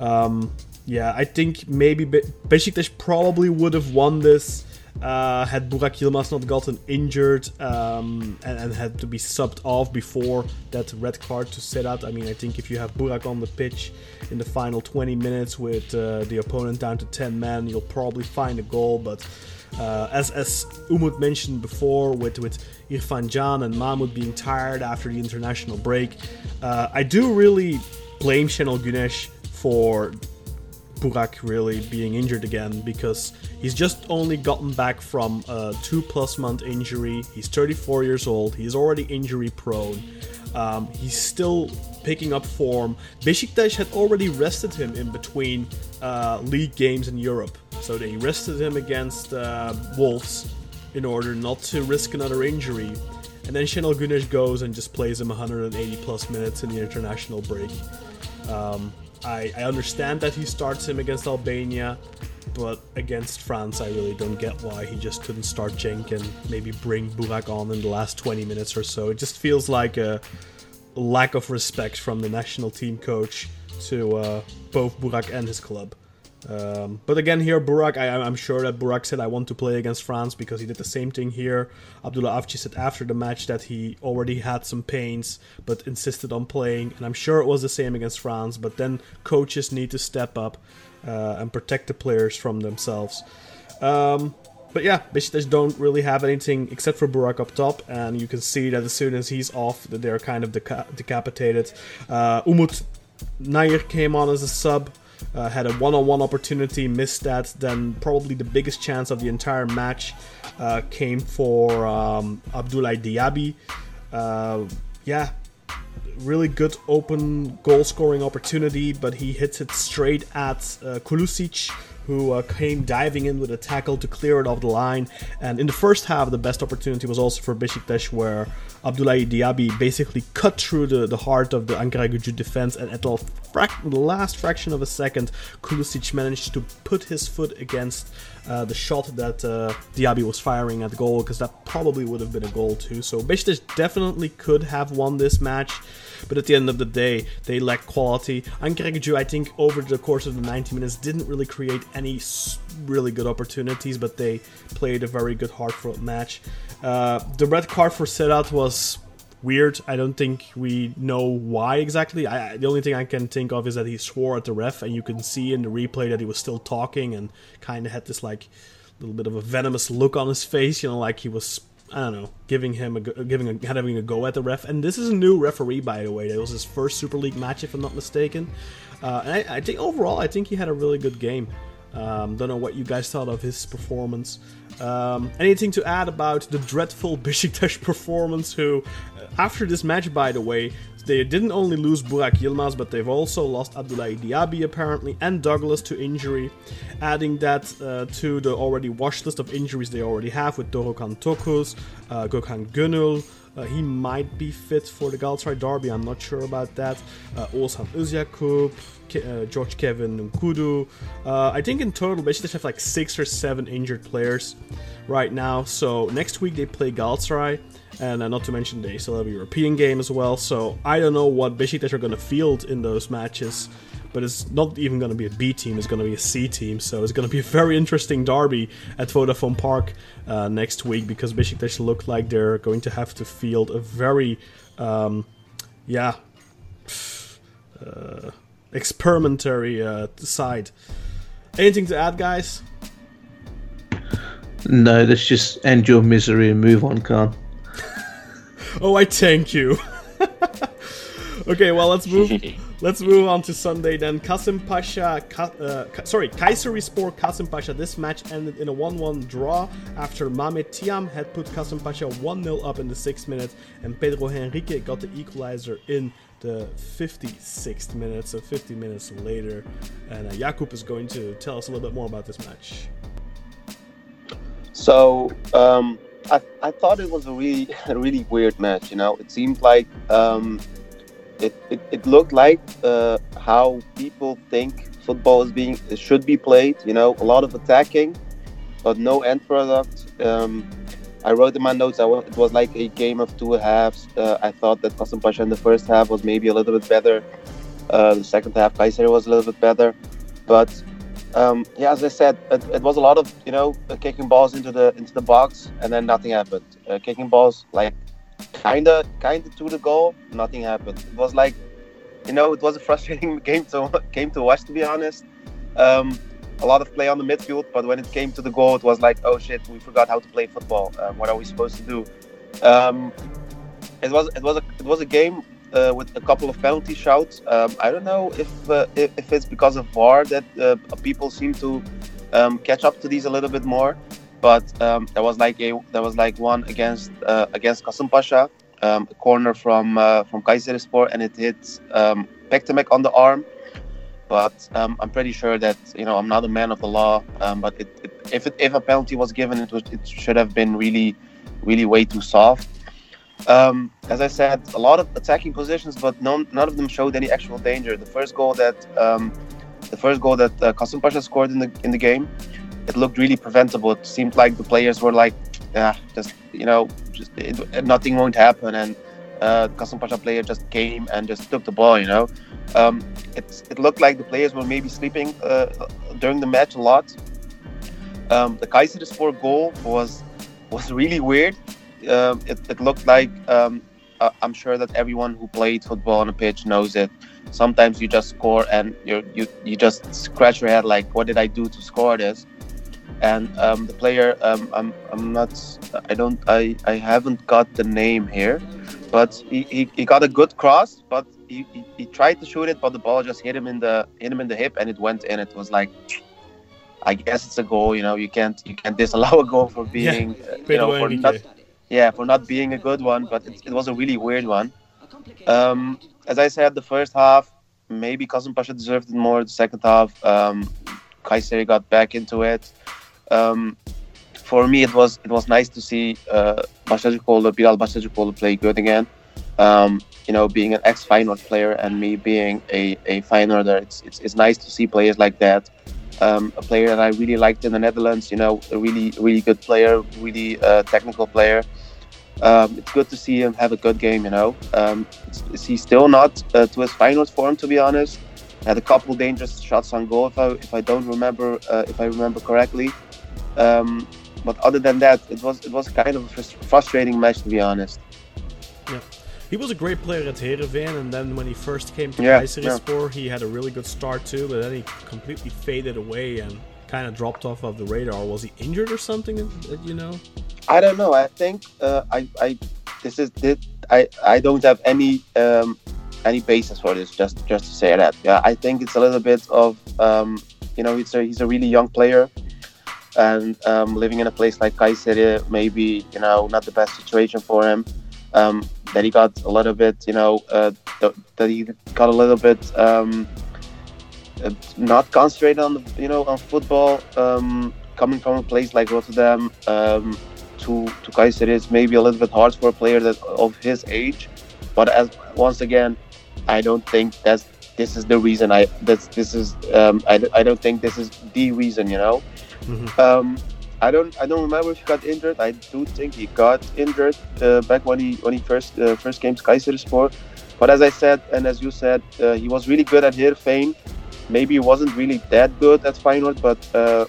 Um, yeah, I think maybe Be- Besiktas probably would have won this Uh, had Burak Yilmaz not gotten injured um, and, and, had to be subbed off before that red card to Sedat, I mean, I think if you have Burak on the pitch in the final 20 minutes with uh, the opponent down to 10 men, you'll probably find a goal. But uh, as as Umut mentioned before, with with Irfan Can and Mahmoud being tired after the international break, uh, I do really blame Şenol Güneş for Burak really being injured again because he's just only gotten back from a two plus month injury. He's 34 years old. He's already injury prone. Um, he's still picking up form. Besiktas had already rested him in between uh, league games in Europe. So they rested him against uh, Wolves in order not to risk another injury. And then Şenol Güneş goes and just plays him 180 plus minutes in the international break. Um, I, I understand that he starts him against Albania, but against France, I really don't get why he just couldn't start Cenk and maybe bring Burak on in the last 20 minutes or so. It just feels like a lack of respect from the national team coach to uh, both Burak and his club. Um, but again, here Burak, I, am sure that Burak said I want to play against France because he did the same thing here. Abdullah Avci said after the match that he already had some pains but insisted on playing, and I'm sure it was the same against France. But then coaches need to step up uh, and protect the players from themselves. Um, but yeah, Besiktas don't really have anything except for Burak up top, and you can see that as soon as he's off, that they're kind of deca- decapitated. Uh, Umut Nayir came on as a sub uh, had a one-on-one opportunity, missed that. Then probably the biggest chance of the entire match uh, came for um, Abdoulaye Diaby. Uh, yeah, really good open goal-scoring opportunity, but he hits it straight at uh, Kulusic who uh, came diving in with a tackle to clear it off the line. And in the first half, the best opportunity was also for Besiktas, where Abdoulaye Diaby basically cut through the, the heart of the Ankara Gücü defense, and at the, frac- the last fraction of a second, Kulisic managed to put his foot against uh, the shot that uh, Diaby was firing at goal, because that probably would have been a goal too. So Besiktas definitely could have won this match but at the end of the day, they lack quality. And Ankara I think, over the course of the 90 minutes, didn't really create any really good opportunities, but they played a very good hard fought match. Uh, the red card for Sedat was weird. I don't think we know why exactly. I, the only thing I can think of is that he swore at the ref, and you can see in the replay that he was still talking and kind of had this like little bit of a venomous look on his face, you know, like he was I don't know, giving him a giving a, having a go at the ref. And this is a new referee, by the way. It was his first Super League match, if I'm not mistaken. Uh, and I, I, think overall, I think he had a really good game. Um, don't know what you guys thought of his performance. Um, anything to add about the dreadful Besiktas performance? Who, uh, after this match, by the way, they didn't only lose Burak Yilmaz, but they've also lost Abdoulaye Diaby apparently and Douglas to injury, adding that uh, to the already watch list of injuries they already have with Dorukhan Toköz, uh, Gökhan Gönül. Uh, he might be fit for the Galatasaray derby. I'm not sure about that. Uh, Oğuzhan Özyakup, uh, George Kevin Nkoudou. Uh, I think in total, basically, have like six or seven injured players right now. So next week they play Galatasaray and uh, not to mention they still have a European game as well. So I don't know what Besiktas are going to field in those matches, but it's not even going to be a B team; it's going to be a C team. So it's going to be a very interesting derby at Vodafone Park uh, next week because Besiktas look like they're going to have to field a very, um, yeah, uh, experimentary uh, side. Anything to add, guys? No, let's just end your misery and move on, Khan. Oh, I thank you. okay, well let's move. let's move on to Sunday then. Kasımpaşa, Ka, uh, sorry, Kayserispor Kasımpaşa. This match ended in a 1-1 draw after Mehmet Thiam had put Kasımpaşa 1-0 up in the sixth minute, and Pedro Henrique got the equalizer in the 56th minute, so 50 minutes later. And uh, Jakub is going to tell us a little bit more about this match. So. Um I, I thought it was a really a really weird match. You know, it seemed like um, it, it, it looked like uh, how people think football is being should be played. You know, a lot of attacking, but no end product. Um, I wrote in my notes I it was like a game of two halves. Uh, I thought that Kasımpaşa in the first half was maybe a little bit better. Uh, the second half, Kayseri was a little bit better, but Um, yeah, as I said, it, it, was a lot of you know kicking balls into the into the box, and then nothing happened. Uh, kicking balls like kinda kinda to the goal, nothing happened. It was like you know it was a frustrating game to game to watch to be honest. Um, a lot of play on the midfield, but when it came to the goal, it was like oh shit, we forgot how to play football. Um, what are we supposed to do? Um, it was it was a it was a game uh, with a couple of penalty shouts. Um, I don't know if, uh, if, if it's because of VAR that uh, people seem to um, catch up to these a little bit more. But um, there was like a there was like one against uh, against Kasımpaşa, um, a corner from uh, from Kayserispor, and it hit um, Pektemek on the arm. But um, I'm pretty sure that you know I'm not a man of the law. Um, but it, it, if it, if a penalty was given, it was it should have been really really way too soft. Um, as I said, a lot of attacking positions, but none, none of them showed any actual danger. The first goal that um, the first goal that uh, Kasımpaşa scored in the in the game, it looked really preventable. It seemed like the players were like, yeah, just you know, just it, nothing won't happen, and uh, Kasımpaşa player just came and just took the ball. You know, um, it it looked like the players were maybe sleeping uh, during the match a lot. Um, the Kayserispor goal was was really weird um, it, it, looked like um, uh, I'm sure that everyone who played football on a pitch knows it. Sometimes you just score and you you you just scratch your head like, what did I do to score this? And um, the player, um, I'm I'm not, I don't, I I haven't got the name here, but he, he, he got a good cross, but he, he, he tried to shoot it, but the ball just hit him in the hit him in the hip and it went in. It was like I guess it's a goal. You know, you can't you can't disallow a goal for being yeah, uh, you know for not yeah, for not being a good one, but it, it was a really weird one. Um, as I said, the first half, maybe Kasımpaşa deserved it more. The second half, um, Kayseri got back into it. Um, for me, it was it was nice to see uh, Bilal play good again. Um, you know, being an ex-Feyenoord player and me being a, a Feyenoorder, it's, it's, it's nice to see players like that. Um, a player that I really liked in the Netherlands, you know, a really, really good player, really uh, technical player. Um, it's good to see him have a good game, you know. Um, he's still not uh, to his finals form, to be honest. Had a couple dangerous shots on goal, if I, if I don't remember, uh, if I remember correctly. Um, but other than that, it was it was kind of a frustrating match, to be honest. Yeah. He was a great player at Heerenveen, and then when he first came to yeah, Kayserispor, yeah. he had a really good start too, but then he completely faded away and kind of dropped off of the radar. Was he injured or something? You know? I don't know. I think uh, I, I this is this, I I don't have any um, any basis for this. Just just to say that. Yeah, I think it's a little bit of um, you know he's a he's a really young player, and um, living in a place like Kayseri maybe you know not the best situation for him. Um, that he got a little bit, you know, uh, th- that he got a little bit um, uh, not concentrated on the, you know, on football. Um, coming from a place like Rotterdam um, to to Kayseri is maybe a little bit hard for a player that of his age. But as once again, I don't think that's this is the reason. I that's this is um, I, I don't think this is the reason. You know. Mm-hmm. Um, I don't I don't remember if he got injured. I do think he got injured uh, back when he when he first uh, first came to Kayserispor. But as I said and as you said, uh, he was really good at Heerenveen. Maybe he wasn't really that good at Feyenoord, but uh,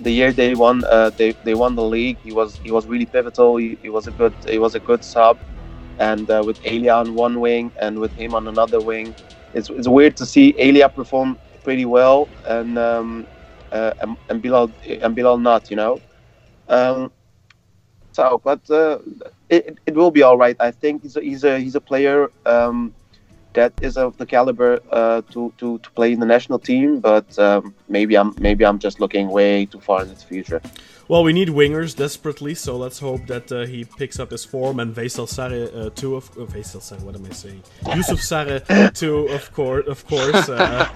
the year they won uh, they, they won the league, he was he was really pivotal. He, he was a good he was a good sub, and uh, with Elia on one wing and with him on another wing, it's, it's weird to see Elia perform pretty well and. Um, and, and Bilal and Bilal not, you know. Um, so, but uh, it, it will be all right. I think he's a, he's a he's a player um, that is of the caliber uh, to, to to play in the national team. But um, maybe I'm maybe I'm just looking way too far into the future. Well, we need wingers desperately, so let's hope that uh, he picks up his form and Veysel Sarı uh, too. Of uh, Veysel Sarı, what am I saying? Yusuf Sarı too, of course, of course. Uh,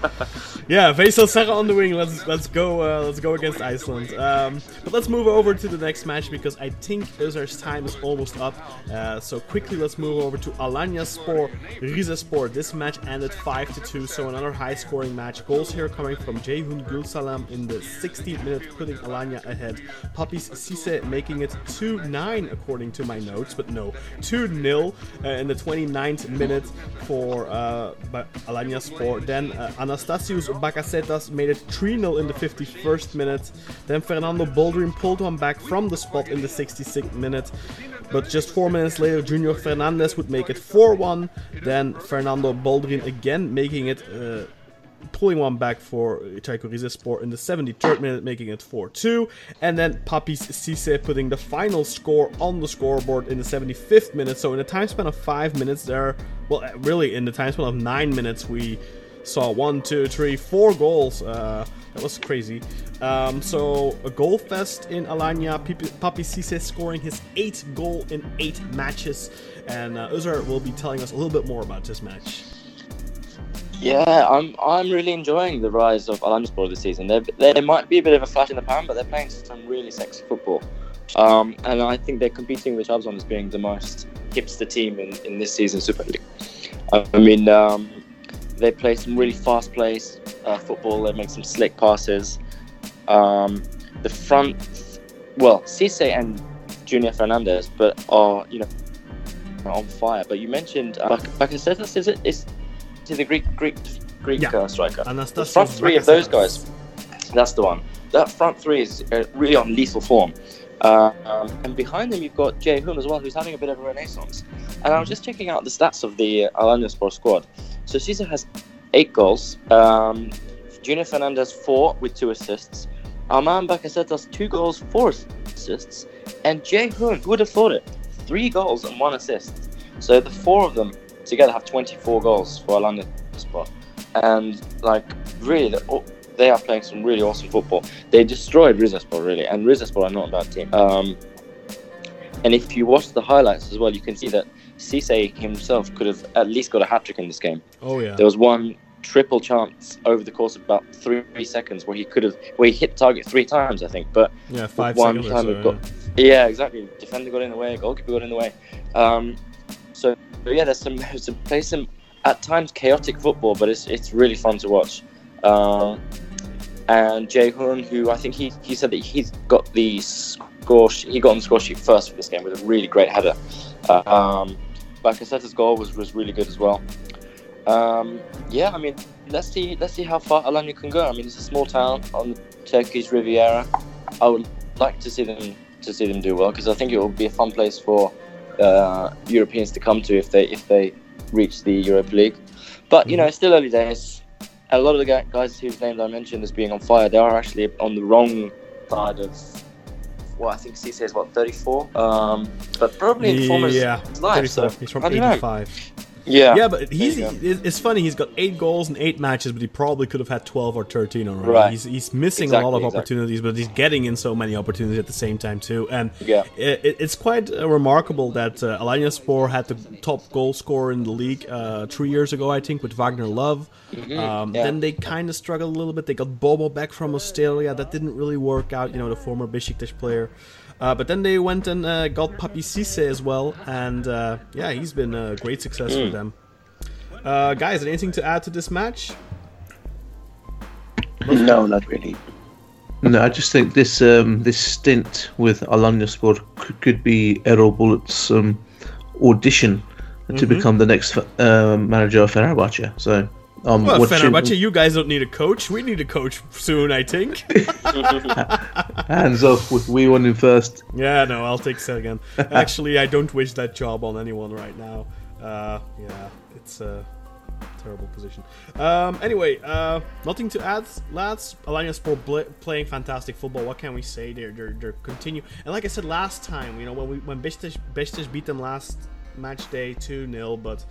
yeah, Veysel Sarı on the wing. Let's let's go. Uh, let's go against Iceland. Um, but let's move over to the next match because I think Özer's time is almost up. Uh, so quickly, let's move over to Alanya Spor, Rizespor score. This match ended 5 to 2, so another high scoring match. Goals here coming from Jehun Gulsalam in the 16th minute, putting Alanya ahead. Papis Cisse making it 2 9 according to my notes, but no, 2 0 uh, in the 29th minute for uh, Alanya Sport. Then uh, Anastasios Bakasetas made it 3 0 in the 51st minute. Then Fernando Boldrin pulled one back from the spot in the 66th minute. But just four minutes later, Junior Fernandez would make it 4 1. Then Fernando Boldrin again making it. Uh, pulling one back for Çaykur Rizespor in the 73rd minute, making it 4-2, and then Papis Cisse putting the final score on the scoreboard in the 75th minute. So in a time span of five minutes, there, well, really in the time span of nine minutes, we saw one, two, three, four goals. Uh, that was crazy. Um, so a goal fest in Alanya. Papi Cisse scoring his eighth goal in eight matches, and uh, will be telling us a little bit more about this match. Yeah, I'm I'm really enjoying the rise of Alanyaspor this season. They they might be a bit of a flash in the pan, but they're playing some really sexy football. Um, and I think they're competing with Trabzon as being the most hipster team in, in this season's Super League. I mean, um, they play some really fast plays uh, football. They make some slick passes. Um, the front, well, Cisse and Junior Fernandez, but are you know on fire. But you mentioned uh, Bakasetas, is it? Is the Greek Greek Greek yeah. uh, striker? the front three of those guys. That's the one. That front three is uh, really on lethal form. Uh, um, and behind them, you've got Jae Hoon as well, who's having a bit of a renaissance. And I was just checking out the stats of the uh, Alanyaspor squad. So Caesar has eight goals. Um, Junior Fernandez four with two assists. Arman Bakasetas two goals, four assists, and Jae Hoon, who would have thought it, three goals and one assist. So the four of them together have 24 goals for Alanya Sport, and like really, they are playing some really awesome football. They destroyed Rizespor really, and Rizespor are not a bad team. Um, and if you watch the highlights as well, you can see that Cisse himself could have at least got a hat trick in this game. Oh yeah. There was one triple chance over the course of about three, three seconds where he could have where he hit target three times, I think. But yeah, five one time so, got, yeah. yeah. exactly. Defender got in the way, goalkeeper got in the way. Um, so, so yeah, there's some some play some at times chaotic football, but it's it's really fun to watch. Um, and Jae Hoon, who I think he he said that he's got the score he got on the score sheet first for this game with a really great header. Um, Bakasetas' goal was, was really good as well. Um, yeah, I mean, let's see let's see how far Alanya can go. I mean, it's a small town on the Turkish Riviera. I would like to see them to see them do well because I think it will be a fun place for uh, Europeans to come to if they if they reach the Europa League. But you know, it's still early days. A lot of the guys whose names I mentioned as being on fire, they are actually on the wrong side of well, I think Cisse is what 34, um, but probably in form yeah, life. So, he's from 85. Yeah, yeah, but he's it's funny. He's got eight goals in eight matches, but he probably could have had twelve or thirteen already. Right. He's, he's missing exactly, a lot of exactly. opportunities, but he's getting in so many opportunities at the same time too. And yeah, it, it's quite uh, remarkable that uh, Alanyaspor had the top goal scorer in the league uh, three years ago, I think, with Wagner Love. Mm-hmm. Um, yeah. Then they kind of struggled a little bit. They got Bobo back from Australia. That didn't really work out. You know, the former Besiktas player. Uh, but then they went and uh, got Papi Cisse as well, and uh, yeah, he's been a great success mm. for them. Uh, guys, anything to add to this match? No, not really. No, I just think this um, this stint with Alanyaspor could, could be Erol Bulut's um, audition to mm-hmm. become the next uh, manager of Fenerbahce. So um, well, Fenerbahce, you guys don't need a coach. We need a coach soon, I think. Hands off. with We won him first. Yeah, no, I'll take second. Actually, I don't wish that job on anyone right now. Uh, yeah, it's a terrible position. Um, anyway, uh, nothing to add, lads. Alanyaspor bl- playing fantastic football. What can we say? They're, they're, they're continue. And like I said last time, you know, when we when Besiktas beat them last match day 2 0, but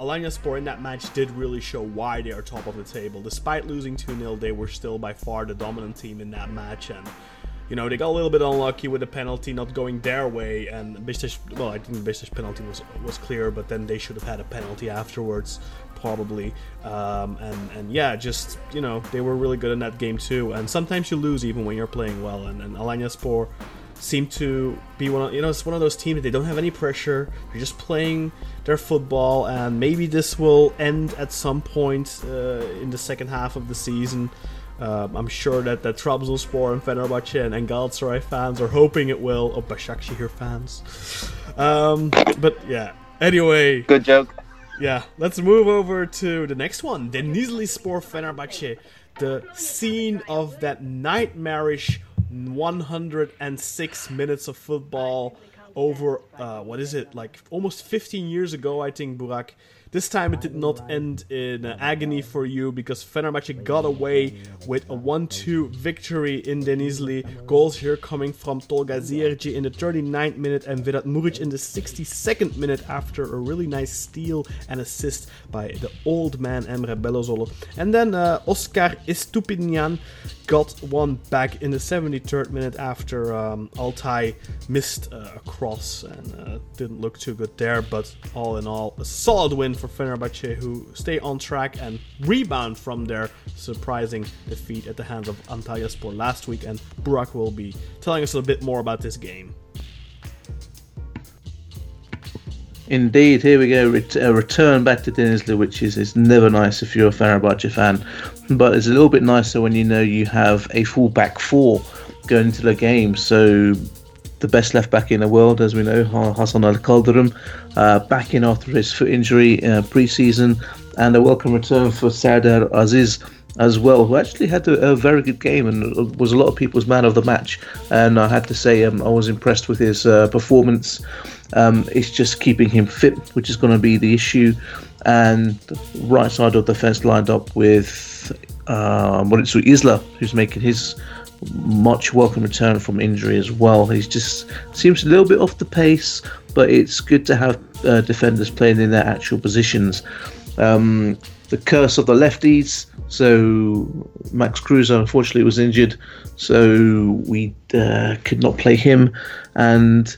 Alanyaspor in that match did really show why they are top of the table. Despite losing 2 0, they were still by far the dominant team in that match. And, you know, they got a little bit unlucky with the penalty not going their way. And Besiktas, well, I think the penalty was, was clear, but then they should have had a penalty afterwards, probably. Um, and, and yeah, just, you know, they were really good in that game too. And sometimes you lose even when you're playing well. And, and Alanyaspor seem to be one of you know it's one of those teams they don't have any pressure. They're just playing their football, and maybe this will end at some point uh, in the second half of the season. Um, I'm sure that the Trabzonspor and Fenerbahce and, and Galatasaray fans are hoping it will. Oh, Başakşehir fans. Um, but yeah. Anyway, Good joke. yeah, let's move over to the next one. Denizli Spor Fenerbahce, the scene of that nightmarish 106 minutes of football over, uh, what is it, like almost 15 years ago, I think, Burak. This time it did not end in uh, agony for you because Fenerbahce got away with a 1-2 victory in Denizli. Goals here coming from Tolga Ciğerci in the 39th minute and Vedat Muriqi in the 62nd minute after a really nice steal and assist by the old man Emre Belözoğlu. And then uh, Óscar Estupiñán got one back in the 73rd minute after um, Altay missed uh, a cross and uh, didn't look too good there. But all in all, a solid win for Fenerbahce, who stay on track and rebound from their surprising defeat at the hands of Antalyaspor last week. And Burak will be telling us a bit more about this game. Indeed, here we go. A return back to Denizli, which is, is never nice if you're a Fenerbahce fan, but it's a little bit nicer when you know you have a full back four going into the game. So the best left back in the world, as we know, Ha- Hasan Ali Kaldırım, uh, back in after his foot injury uh, pre-season, and a welcome return for Serdar Aziz as well, who actually had a, a very good game and was a lot of people's man of the match. And I had to say, um, I was impressed with his uh, performance. Um, it's just keeping him fit, which is going to be the issue. And right side of the fence lined up with uh, Mauricio Isla, who's making his much welcome return from injury as well. He just seems a little bit off the pace, but it's good to have uh, defenders playing in their actual positions. Um, the curse of the lefties. So Max Kruse unfortunately was injured, so we uh, could not play him, and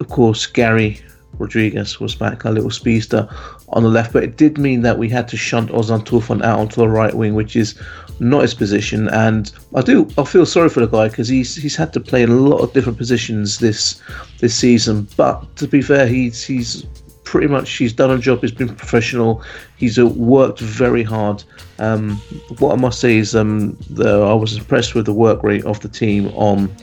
of course Garry Rodrigues was back, a little speedster on the left. But it did mean that we had to shunt Ozan Tufan out onto the right wing, which is not his position. And I do I feel sorry for the guy because he's he's had to play in a lot of different positions this this season. But to be fair, he's he's pretty much he's done a job. He's been professional. He's worked very hard. Um, what I must say is um, the, I was impressed with the work rate of the team on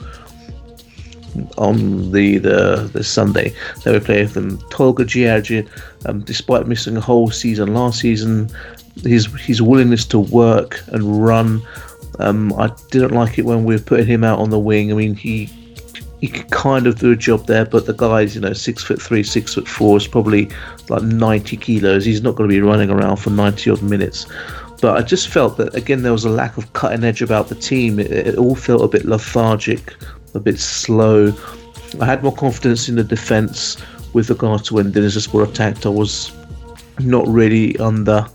on the the, the Sunday that we played them. Tolga Ciğerci, um, despite missing a whole season last season, his his willingness to work and run. Um, I didn't like it when we were putting him out on the wing. I mean, he he could kind of do a job there, but the guy's you know six foot three, six foot four is probably like ninety kilos. He's not going to be running around for ninety odd minutes. But I just felt that again there was a lack of cutting edge about the team. It, it all felt a bit lethargic, a bit slow. I had more confidence in the defence with regard to when Denizlispor attacked. I was not really under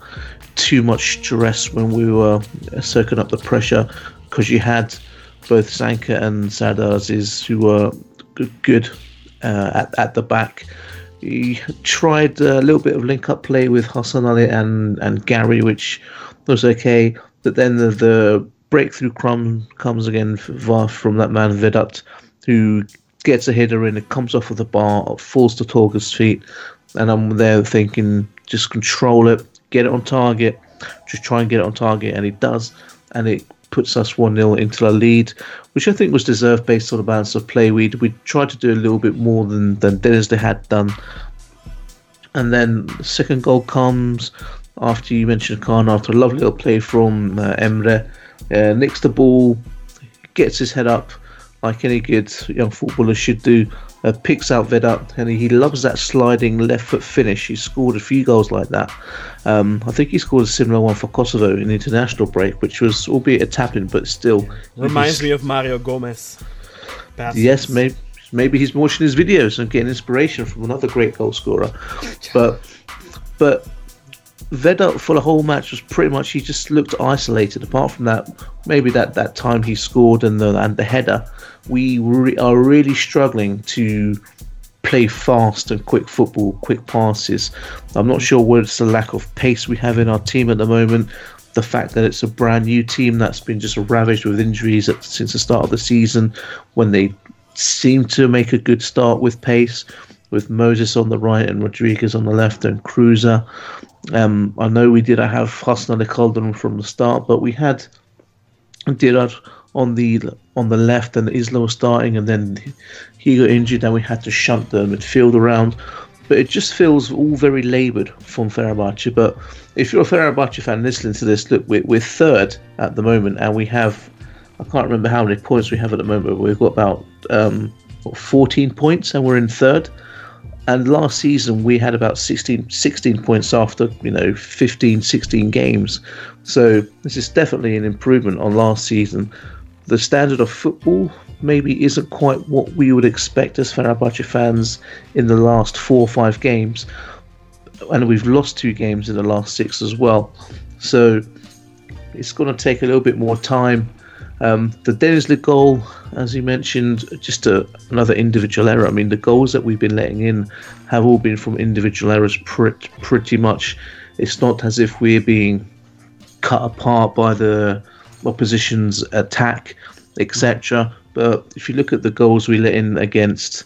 too much stress when we were soaking up the pressure because you had both Zanka and Serdar who were good, uh, at, at the back. He tried a little bit of link up play with Hassan Ali and, and Gary, which was okay. But then the, the breakthrough crumb comes again from that man Vedat, who gets a header in, it comes off of the bar, falls to Tolga's feet, and I'm there thinking, just control it, get it on target, just try and get it on target, and he does, and it puts us 1 0 into the lead, which I think was deserved based on the balance of play. We we tried to do a little bit more than, than Denizli had done. And then the second goal comes after you mentioned Khan, after a lovely little play from uh, Emre. Uh, nicks the ball, gets his head up like any good young footballer should do. Uh, picks out Vedat, and he, he loves that sliding left foot finish. He's scored a few goals like that. Um, I think he scored a similar one for Kosovo in the international break, which was albeit a tapping, but still Reminds me of Mario Gomez. Passes. Yes, maybe maybe he's watching his videos and getting inspiration from another great goal scorer. But but Vedat for the whole match was pretty much he just looked isolated. Apart from that, maybe that, that time he scored and the and the header, we re- are really struggling to play fast and quick football, quick passes. I'm not sure whether it's the lack of pace we have in our team at the moment. the fact that it's a brand new team that's been just ravaged with injuries at, since the start of the season, when they seem to make a good start with pace, with Moses on the right and Rodriguez on the left and Kruse. Um, I know we did have Hasan Kaldırım from the start, but we had Dirar on the on the left and Isla was starting, and then he got injured, and we had to shunt the midfield around. But it just feels all very laboured from Fenerbahce. But if you're a Fenerbahce fan listening to this, look, we're, we're third at the moment, and we have I can't remember how many points we have at the moment. But we've got about um, 14 points, and we're in third. And last season we had about 16, 16 points after you know 15, 16 games. So this is definitely an improvement on last season. The standard of football maybe isn't quite what we would expect as Fenerbahce fans in the last four or five games, and we've lost two games in the last six as well. So it's going to take a little bit more time. Um, the Denizli goal, as you mentioned, just a, another individual error. I mean, the goals that we've been letting in have all been from individual errors, pretty, pretty much. It's not as if we're being cut apart by the opposition's attack, etc. But if you look at the goals we let in against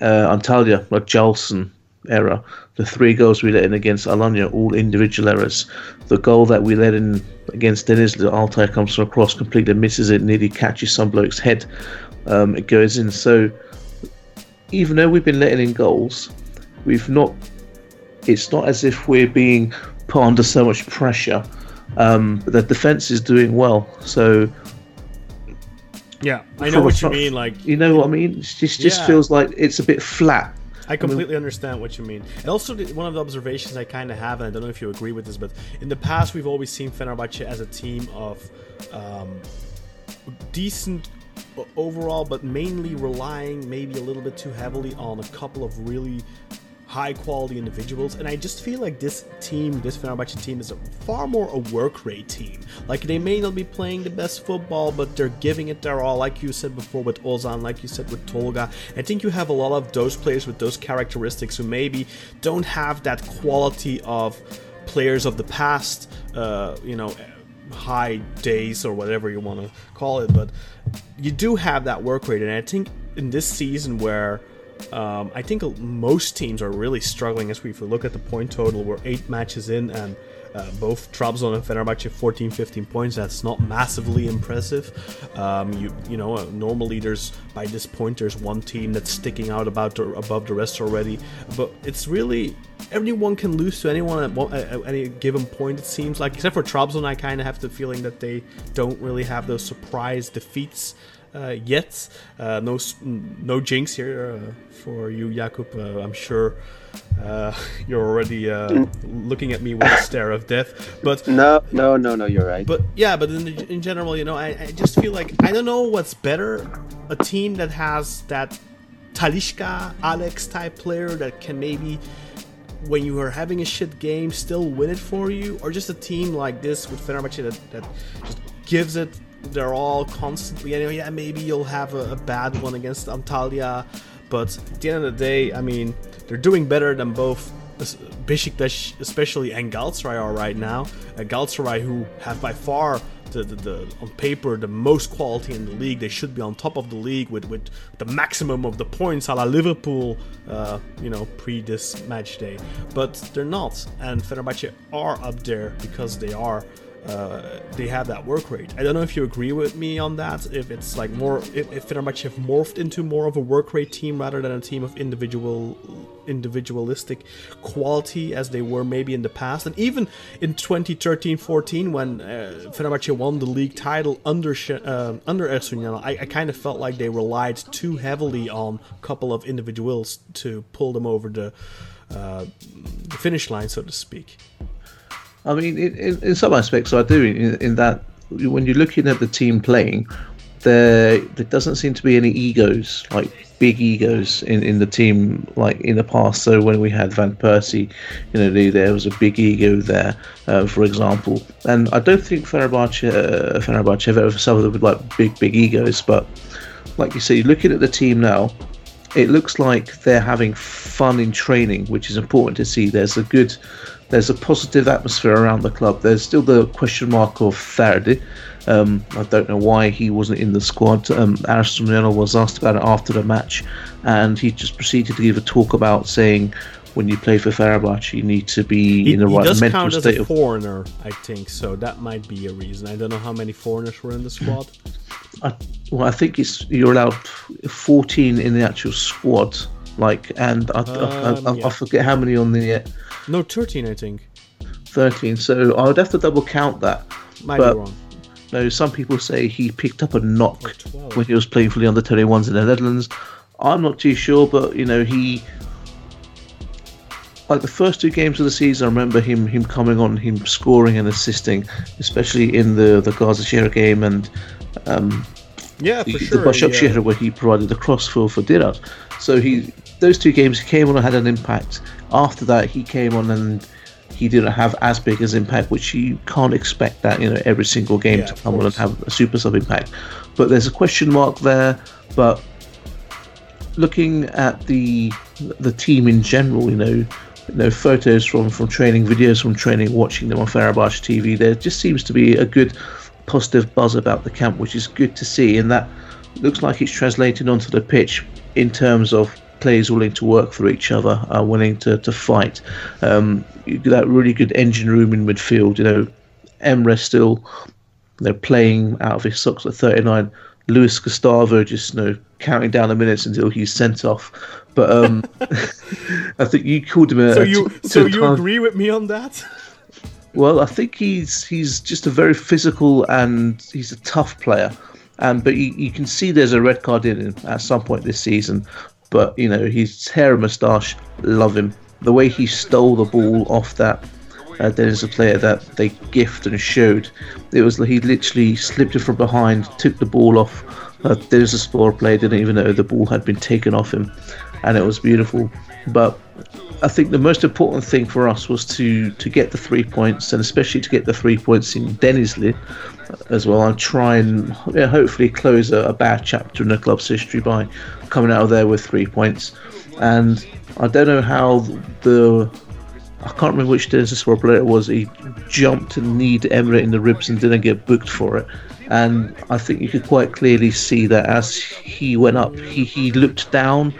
uh, Antalya, like Jailson error, the three goals we let in against Alanya, all individual errors. The goal that we let in against Denizli, Altay comes from across, completely misses it, nearly catches some bloke's head. Um, it goes in. So even though we've been letting in goals, we've not. It's not as if we're being put under so much pressure. Um, the defense is doing well. So yeah, I know what you mean. Like you know what I mean. It just just Yeah. feels like it's a bit flat. I completely understand what you mean. And also, one of the observations I kind of have, and I don't know if you agree with this, but in the past, we've always seen Fenerbahce as a team of um, decent overall, but mainly relying maybe a little bit too heavily on a couple of really high quality individuals. And I just feel like this team, this Fenerbahce team, is a far more a work rate team. Like they may not be playing the best football, but they're giving it their all. Like you said before with Ozan, like you said with Tolga. I think you have a lot of those players with those characteristics who maybe don't have that quality of players of the past. Uh, you know high days or whatever you want to call it but you do have that work rate and i think in this season where um, i think most teams are really struggling as we if we look at the point total. We're eight matches in and uh, both Trabzon and Fenerbahce 14 15 points. That's not massively impressive. Um, you you know uh, normally there's by this point there's one team that's sticking out about the, above the rest already. But it's really everyone can lose to anyone at, one, at any given point. It seems like, except for Trabzon, I kind of have the feeling that they don't really have those surprise defeats yet. Uh, no, no jinx here uh, for you, Jakub. Uh, I'm sure uh, you're already uh, looking at me with a stare of death. But No, no, no, no. You're right. but yeah, but in, in general, you know, I, I just feel like I don't know what's better: a team that has that Talishka, Alex type player that can maybe, when you are having a shit game, still win it for you, or just a team like this with Fenerbahce that, that just gives it their all constantly. Anyway, yeah, maybe you'll have a, a bad one against Antalya, but at the end of the day, I mean, they're doing better than both Besiktas, especially, and Galatasaray are right now. Uh, Galatasaray, who have by far the, the, the on paper the most quality in the league, they should be on top of the league with, with the maximum of the points, a la Liverpool, uh, you know, pre this match day. But they're not, and Fenerbahce are up there because they are uh, they have that work rate. I don't know if you agree with me on that. If it's like more, if, if Fenerbahce have morphed into more of a work rate team rather than a team of individual, individualistic quality as they were maybe in the past, and even in 2013-14 when uh, Fenerbahce won the league title under uh, under Ersun Yanal, I, I kind of felt like they relied too heavily on a couple of individuals to pull them over the, uh, the finish line, so to speak. I mean, in, in, some aspects, I do. In, in that, when you're looking at the team playing, there there doesn't seem to be any egos, like big egos, in, in the team like in the past. So when we had Van Persie, you know, there- there was a big ego there, uh, for example. And I don't think Fenerbahce, uh, Fenerbahce have ever suffered with like big, big egos. But like you say, looking at the team now, it looks like they're having fun in training, which is important to see. There's a good there's a positive atmosphere around the club. There's still the question mark of Ferdi. Um, I don't know why he wasn't in the squad. Um, Aristotle was asked about it after the match, and he just proceeded to give a talk about saying when you play for Fenerbahce, you need to be He, in the right he does mental count as state a of foreigner, I think, so that might be a reason. I don't know how many foreigners were in the squad. I, well, I think it's you're allowed 14 in the actual squad. Like, and I, I, Um, I, yeah. I forget how many on the uh, No, 13, I think. 13. So I would have to double count that. Might But- be wrong. No, some people say he picked up a knock when he was playing for the under 21s in the Netherlands. I'm not too sure, but you know he. Like the first two games of the season, I remember him him coming on, him scoring and assisting, especially in the the Başakşehir game and um, Yeah, the, for the sure. Başakşehir yeah. where he provided the cross for for Dirar. So he those two games he came on and had an impact. After that, he came on and he didn't have as big as impact, which you can't expect that you know every single game Yeah, to come on and have a super sub impact. But there's a question mark there. But looking at the the team in general, you know, you know photos from from training, videos from training, watching them on Fenerbahce TV, there just seems to be a good positive buzz about the camp, which is good to see, and that looks like it's translated onto the pitch in terms of players willing to work for each other, are willing to, to fight. Um, you- that really good engine room in midfield, you know, Emre still you know, playing out of his socks at 39. Luis Gustavo just you know counting down the minutes until he's sent off. But um, I think you called him a. So you, t- so you time- agree with me on that? well, I think he's he's just a very physical and he's a tough player. Um, but you, you can see there's a red card in him at some point this season. But you know his hair and moustache, love him. The way he stole the ball off that uh, Denizli player that they gift and showed. It was he literally slipped it from behind, took the ball off. Uh, Denizlispor player didn't even know the ball had been taken off him, and it was beautiful. But I think the most important thing for us was to to get the three points, and especially to get the three points in Denizli as well, and try and yeah, hopefully close a, a bad chapter in the club's history by coming out of there with three points. And I don't know how the I can't remember which Denizlispor player it was. He jumped and kneed Emre in the ribs and didn't get booked for it. And I think you could quite clearly see that as he went up, he, he looked down.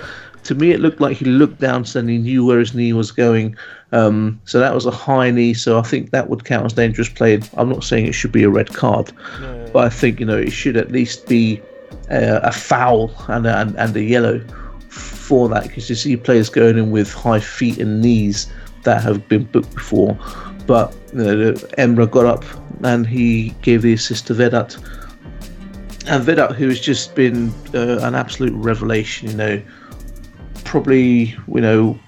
To me, it looked like he looked down so he knew where his knee was going. Um, so that was a high knee. So I think that would count as dangerous play. I'm not saying it should be a red card, but I think you know it should at least be uh, a foul and a, and, and a yellow for that because you see players going in with high feet and knees that have been booked before. But you know, Emre got up and he gave the assist to Vedat. And Vedat, who has just been uh, an absolute revelation, you know, probably you know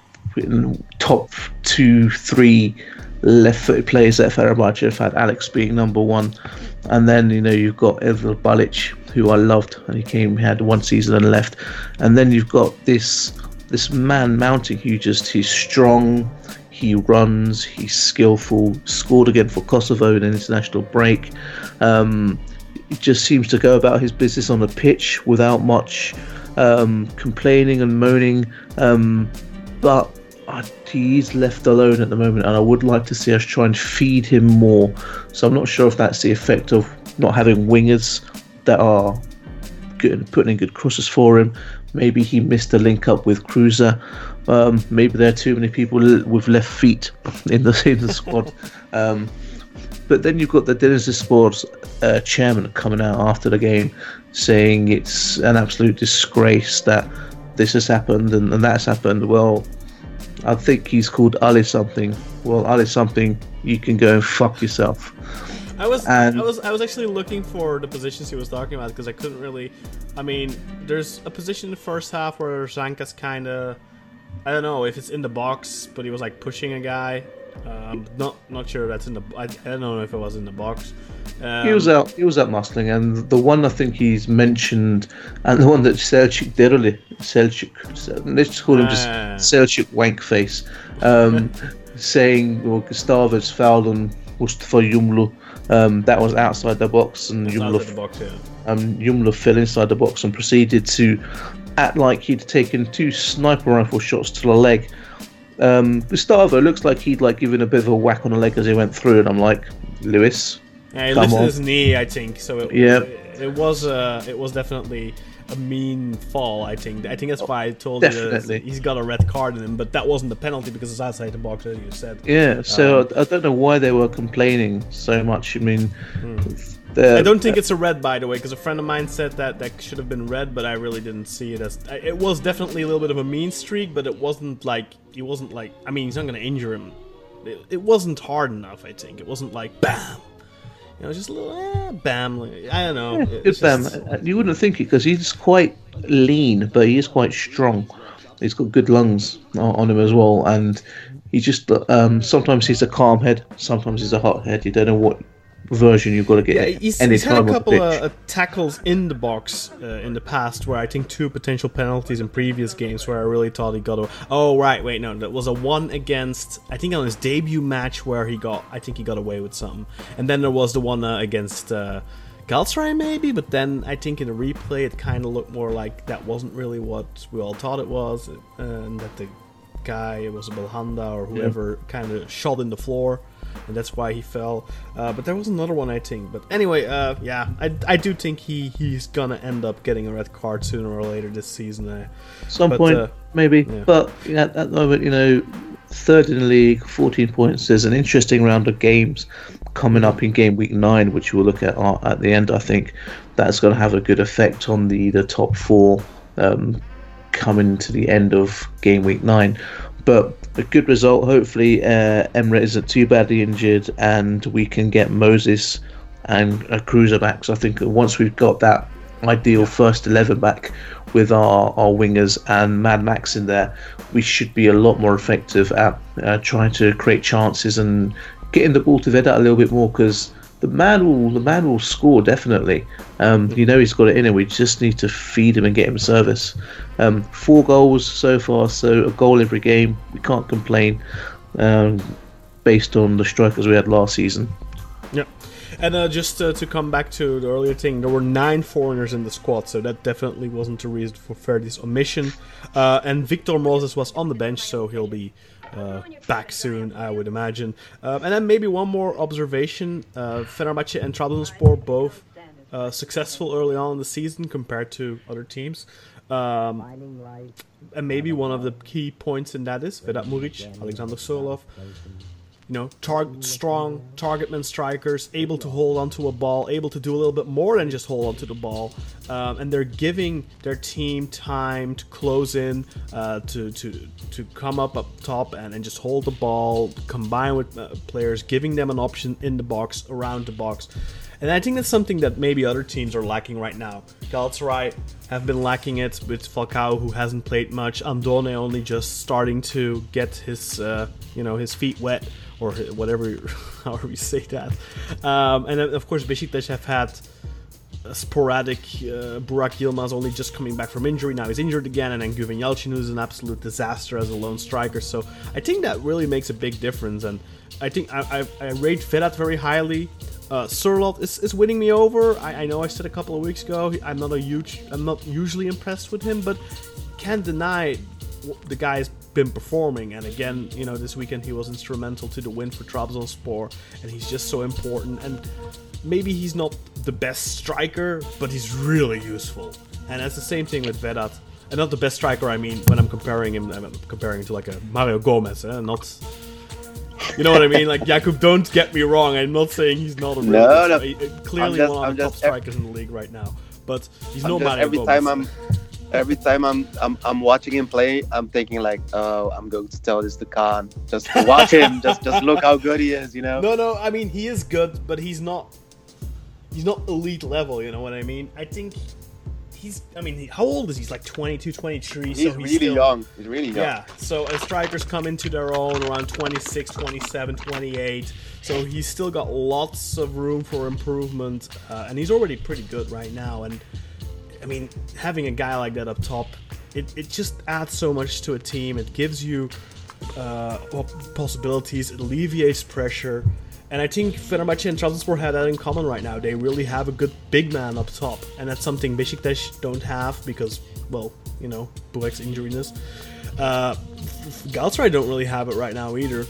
top two, three left-footed players that Fenerbahce have had. Alex being number one, and then you know you've got Evil Balic, who I loved, and he came, he had one season and left, and then you've got this this man mounting who just he's strong, he runs, he's skillful, scored again for Kosovo in an international break. Um, just seems to go about his business on the pitch without much um, complaining and moaning. Um, but uh, he's left alone at the moment, and I would like to see us try and feed him more. So I'm not sure if that's the effect of not having wingers that are good, putting in good crosses for him. Maybe he missed a link up with Kruse. Um, maybe there are too many people with left feet in the in the squad. Um, but then you've got the Dennis Sports uh, chairman coming out after the game saying it's an absolute disgrace that this has happened and, and that's happened. Well, I think he's called Ali something. Well, Ali something, you can go and fuck yourself. I was And- I was I was actually looking for the positions he was talking about because I couldn't really. I mean, there's a position in the first half where Zanka's kind of. I don't know if it's in the box, but he was like pushing a guy. Um, not not sure that's in the. I, I don't know if it was in the box. Um, He was out. He was out muscling, and the one I think he's mentioned, and the one that Selçuk Dereli, Selçuk, let's call him just Ah. Selçuk Wankface, um, saying, "Well, Gustavo's fouled on Mustafa Yumlu." Um, that was outside the box, and Yumlu the box, yeah. um, Yumlu fell inside the box and proceeded to act like he'd taken two sniper rifle shots to the leg. Um, Gustavo looks like he'd like given a bit of a whack on the leg as he went through, and I'm like, Lewis, Yeah, he lifted his knee, I think. So it, Yeah. it, it was uh, it was definitely a mean fall. I think. I think that's why I told you that he's got a red card in him, but that wasn't the penalty because it's outside the box, as you said. yeah. So Um, I, I don't know why they were complaining so much. I mean, Hmm. I don't think it's a red, by the way, because a friend of mine said that that should have been red, but I really didn't see it as. It was definitely a little bit of a mean streak, but it wasn't like he wasn't like. I mean, he's not going to injure him. It, it wasn't hard enough. I think it wasn't like bam. You know, just a little eh, bam. I don't know. Yeah, It's Bam. just- Uh, You wouldn't think it because he's quite lean, but he is quite strong. He's got good lungs on, on him as well, and he just um, sometimes he's a calm head, sometimes he's a hot head. You don't know what version you've got to get Yeah, he's, he's had a couple of uh, tackles in the box uh, in the past where I think two potential penalties in previous games where I really thought he got a. Oh right, wait, no, that was a one against I think on his debut match where he got I think he got away with something, and then there was the one uh, against. Uh, Galatasaray maybe, but then I think in the replay it kind of looked more like that wasn't really what we all thought it was, uh, and that the guy, it was a Belhanda or whoever, kind of shot in the floor, and that's why he fell. Uh, but there was another one, I think. But anyway, uh, yeah, I, I do think he, he's gonna end up getting a red card sooner or later this season. Uh, Some but, point, uh, maybe. yeah. But yeah, at the moment, you know, third in the league, 14 points. There's an interesting round of games coming up in game week nine, which we'll look at uh, at the end. I think that's going to have a good effect on the, the top four um, coming to the end of game week nine. But a good result. Hopefully, uh, Emirates isn't too badly injured, and we can get Moses and a Kruse back. So I think once we've got that ideal first 11 back with our, our wingers and Mad Max in there, we should be a lot more effective at uh, trying to create chances and getting the ball to Vedat a little bit more because the man will the man will score definitely. Um, you know he's got it in him. We just need to feed him and get him service. Um, four goals so far, so a goal every game. We can't complain. Um, based on the strikers we had last season. Yeah. And uh, just uh, to come back to the earlier thing, there were nine foreigners in the squad, so that definitely wasn't a reason for Ferdi's omission. Uh, and Victor Moses was on the bench, so he'll be uh, back soon, I would imagine. Um, and then maybe one more observation: uh, Fenerbahce and Trabzonspor both uh, successful early on in the season compared to other teams. Um, and maybe one of the key points in that is Vedat Muriqi, Alexander Sørloth, you know, tar- strong targetman strikers, able to hold onto a ball, able to do a little bit more than just hold onto the ball, um, and they're giving their team time to close in, uh, to to to come up up top and, and just hold the ball, combine with uh, players, giving them an option in the box, around the box. And I think that's something that maybe other teams are lacking right now. Galatasaray have been lacking it with Falcao, who hasn't played much. Andone only just starting to get his, uh, you know, his feet wet, or whatever, however you say that. Um, and then, of course, Besiktas have had sporadic. Uh, Burak Yilmaz only just coming back from injury. Now he's injured again, and then Güven Yalçın, who's an absolute disaster as a lone striker. So I think that really makes a big difference. And I think I, I, I rate Vedat very highly. Uh, Sørloth is, is winning me over. I, I know I said a couple of weeks ago I'm not a huge, I'm not usually impressed with him, but can't deny the guy's been performing. And again, you know, this weekend he was instrumental to the win for Trabzonspor, and he's just so important. And maybe he's not the best striker, but he's really useful. And that's the same thing with Vedat. And not the best striker, I mean, when I'm comparing him, I'm comparing him to like a Mario Gomez, eh? not. You know what I mean? Like Jakub, don't get me wrong. I'm not saying he's not a really No, no. stri- uh, clearly just- one of I'm the top just- strikers in the league right now. But he's I'm no Mario every Gomez. time I'm every time I'm, I'm I'm watching him play, I'm thinking like, oh, I'm going to tell this to Khan. Just to watch him, just just look how good he is, you know. No, no. I mean, he is good, but he's not. He's not elite level. You know what I mean? I think he's. I mean, how old is he? He's like 22, 23. he's, so he's really still, young. He's really young. Yeah. So as strikers come into their own around 26, 27, 28. So he's still got lots of room for improvement, uh, and he's already pretty good right now. And I mean, having a guy like that up top, it, it just adds so much to a team. It gives you uh, possibilities, it alleviates pressure. And I think Fenerbahce and Trabzonspor have that in common right now. They really have a good big man up top, and that's something Besiktas don't have because, well, you know Burak's injuriness. Uh, Galatasaray don't really have it right now either.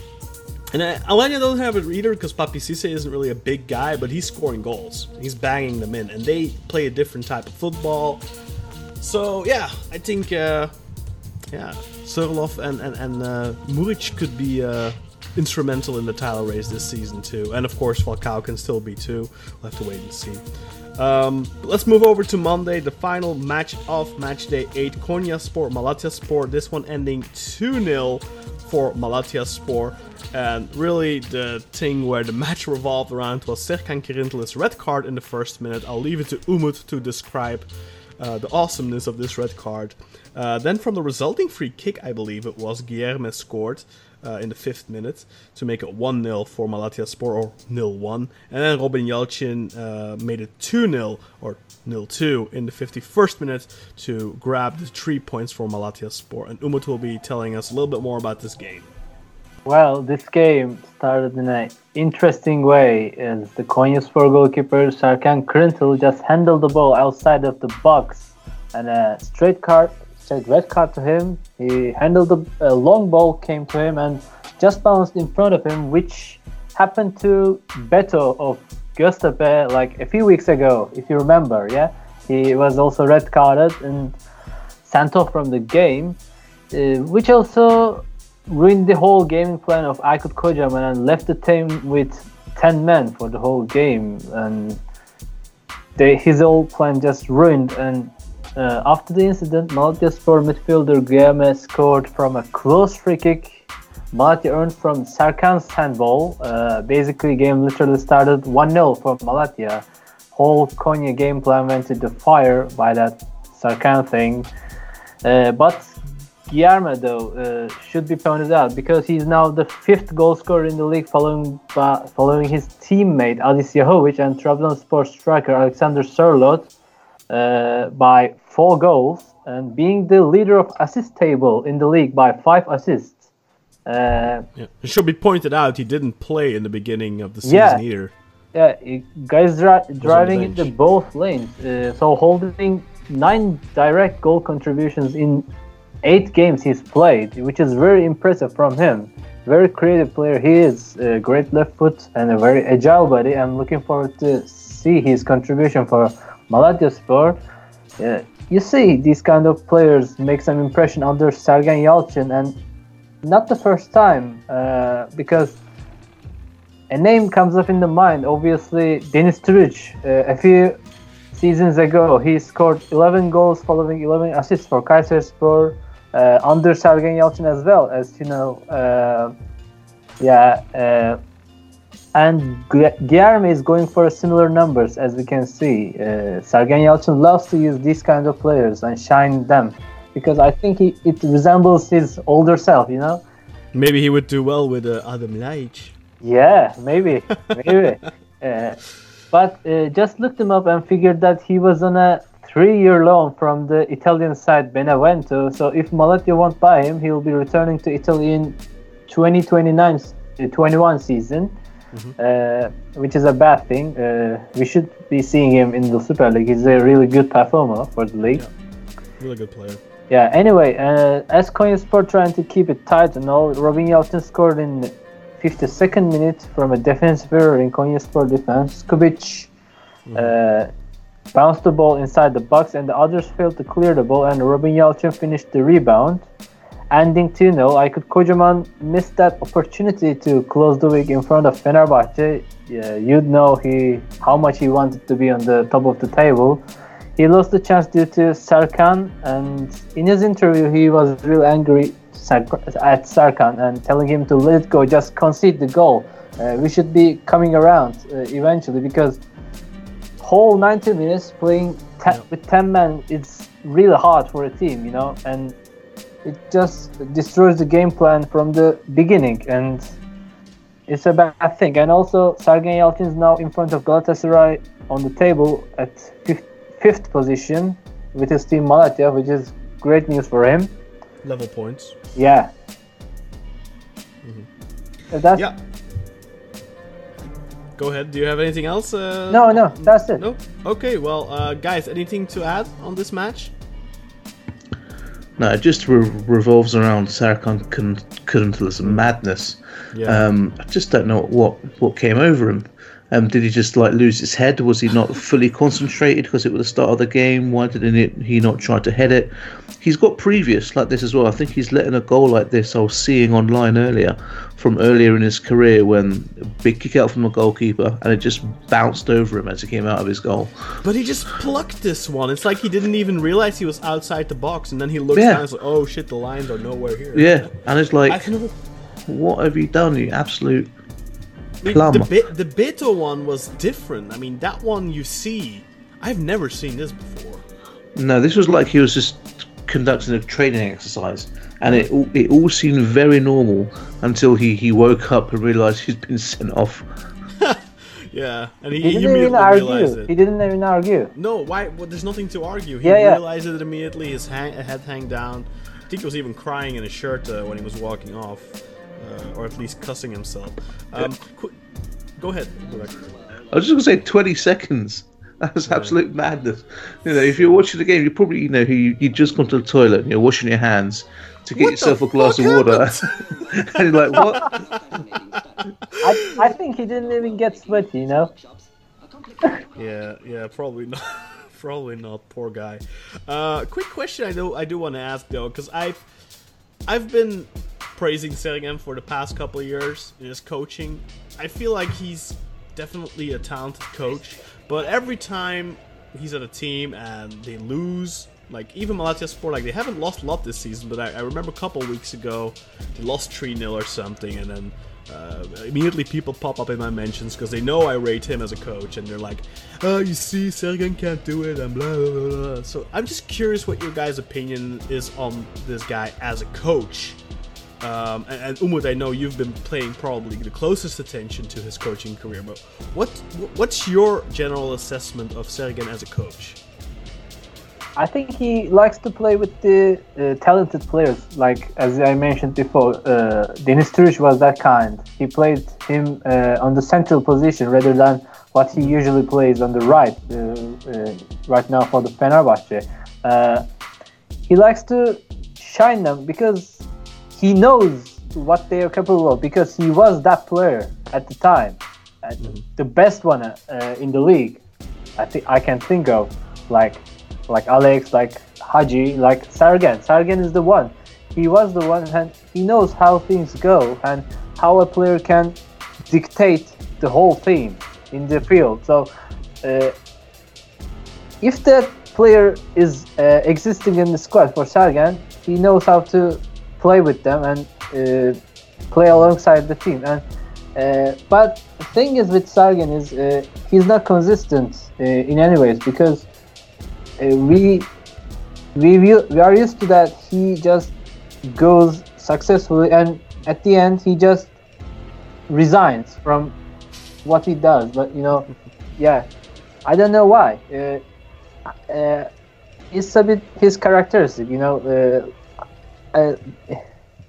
And Alanya doesn't have it either because Papi isn't really a big guy, but he's scoring goals. He's banging them in, and they play a different type of football. So yeah, I think uh, yeah, Sørloth and and and uh, Muriqi could be uh, instrumental in the title race this season too, and of course Falcao can still be too. We'll have to wait and see. Um, let's move over to Monday, the final match of match day 8, Konyaspor, Malatya Sport. This one ending 2 0 for Malatyaspor. And really, the thing where the match revolved around was Serkan Kırıntılı's red card in the first minute. I'll leave it to Umut to describe uh, the awesomeness of this red card. Uh, then, from the resulting free kick, I believe it was, Guilherme scored uh, in the fifth minute to make it 1 0 for Malatyaspor or 0 1. And then Robin Yalçın uh, made it 2 0 or 0 2 in the 51st minute to grab the three points for Malatyaspor. And Umut will be telling us a little bit more about this game. Well, this game started in an interesting way as the Konyaspor goalkeeper Serkan Kırıntılı just handled the ball outside of the box and a straight card, red card to him. He handled a long ball came to him and just bounced in front of him, which happened to Beto of Göztepe like a few weeks ago, if you remember. Yeah, he was also red carded and sent off from the game, uh, which also ruined the whole gaming plan of Aykut Kocaman and left the team with 10 men for the whole game and they, his whole plan just ruined and uh, after the incident Malatyaspor midfielder Guilherme scored from a close free kick. Malatya earned from Serkan's handball. Uh, basically game literally started 1-0 for Malatya whole Konya game plan went to the fire by that Sarkan thing. Uh, but Guilherme, though, uh, should be pointed out because he's now the fifth goal scorer in the league, following uh, following his teammate Adis Jahović and Trabzonspor striker Alexander Sørloth uh, by four goals, and being the leader of assist table in the league by five assists. Uh, Yeah. It should be pointed out he didn't play in the beginning of the season Yeah. either. yeah, guys dri- driving into both lanes, uh, so holding nine direct goal contributions in eight games he's played, which is very impressive from him. Very creative player he is, a great left foot and a very agile body. I'm looking forward to see his contribution for Malatya Sport. Uh, you see these kind of players make some impression under Sergen Yalçın, and not the first time uh, because a name comes up in the mind. Obviously, Deniz Türüç. Uh, a few seasons ago, he scored 11 goals following 11 assists for Kayserispor uh, under Sergen Yalçın as well, as you know. Uh, yeah, uh, and Guilherme is going for similar numbers, as we can see. Uh, Sergen loves to use these kind of players and shine them because I think he, it resembles his older self, you know. Maybe he would do well with uh, Adem Ljajić. Yeah, maybe, maybe. uh, but uh, just looked him up and figured that he was on a three-year loan from the Italian side Benevento. So if Malatya won't buy him, he'll be returning to Italy in 2029-21 season, uh, which is a bad thing. Uh, we should be seeing him in the Super League. He's a really good performer for the league. Really good player. Yeah. Anyway, uh, as Konyaspor trying to keep it tight and all, Robin Yalçın scored in 52nd minute from a defensive error in Konyaspor defense. Kubic uh, bounced the ball inside the box, and the others failed to clear the ball. And Robin Yalçın finished the rebound, ending 2-0. Aykut Kocaman missed that opportunity to close the week in front of Fenerbahce. Yeah, you'd know he how much he wanted to be on the top of the table. He lost the chance due to Sarkan, and in his interview, he was real angry at Sarkan and telling him to let it go, just concede the goal. Uh, we should be coming around uh, eventually because whole 90 minutes playing te- with 10 men, it's really hard for a team, you know, and it just destroys the game plan from the beginning, and it's a bad thing. And also, Sergen Yalçın is now in front of Galatasaray on the table at fifth, fifth position with his team Malatya, which is great news for him. Level points. Yeah. Uh, That's Yeah. Go ahead. Do you have anything else? Uh, no, no, that's it. No. Okay. Well, uh, guys, anything to add on this match? No, it just re- revolves around Serkan Kırıntılı's madness. Yeah. Um, I just don't know what what came over him. Um, did he just like lose his head? Was he not fully concentrated because it was the start of the game? Why didn't it, he not try to head it? He's got previous like this as well. I think he's letting a goal like this. I was seeing online earlier from earlier in his career when a big kick out from a goalkeeper and it just bounced over him as he came out of his goal. But he just plucked this one. It's like he didn't even realize he was outside the box, and then he looks Yeah. down and is like, "Oh shit, the lines are nowhere here." Yeah, and it's like, what have you done? You absolute. I mean, Plum. the Be- the Beto one was different. I mean, that one you see. I've never seen this before. No, this was like he was just conducting a training exercise, and it all, it all seemed very normal until he, he woke up and realised he's been sent off. Yeah, and he, He he didn't even immediately realized argue. it. He didn't even argue. No, why? Well, there's nothing to argue. He Yeah, yeah. realized it immediately. His hang, head hang down. I think he was even crying in his shirt uh, when he was walking off, uh, or at least cussing himself. Um, qu- go ahead. Burak. I was just gonna say twenty seconds. That's absolute madness. You know, if you're watching the game, you probably you know you you just gone to the toilet and you're washing your hands to get What yourself a glass of water, and you're like, what? I, I think he didn't even get sweaty, you know? Yeah, yeah, probably not. probably not. Poor guy. Uh, quick question. I do. I do want to ask though, because I've I've been praising Sergen for the past couple years in his coaching. I feel like he's definitely a talented coach, but every time he's at a team and they lose, like even Malatyaspor, like they haven't lost a lot this season, but I, I remember a couple weeks ago they lost 3 0 or something, and then uh, immediately people pop up in my mentions because they know I rate him as a coach, and they're like, "Oh, you see, Sergen can't do it," and blah blah. blah. So I'm just curious what your guys' opinion is on this guy as a coach. Um, and, and Umut, I know you've been paying probably the closest attention to his coaching career, but what what's your general assessment of Sergen as a coach? I think he likes to play with the uh, talented players. Like as I mentioned before, uh, Deniz Türüç was that kind. He played him uh, on the central position rather than what he usually plays on the right. Uh, uh, right now for the Fenerbahce, uh, he likes to shine them because he knows what they are capable of. Because he was that player at the time, uh, the best one uh, in the league. I think I can think of like like Alex, like Hagi, like Sargan. Sargan is the one. He was the one, and he knows how things go and how a player can dictate the whole team in the field. So, uh, if that player is uh, existing in the squad for Sargan, he knows how to play with them and uh, play alongside the team. And uh, but the thing is with Sargan is uh, he's not consistent uh, in any ways because uh, we we we are used to that he just goes successfully and at the end he just resigns from what he does but you know yeah i don't know why uh, it's a bit his characteristic you know uh,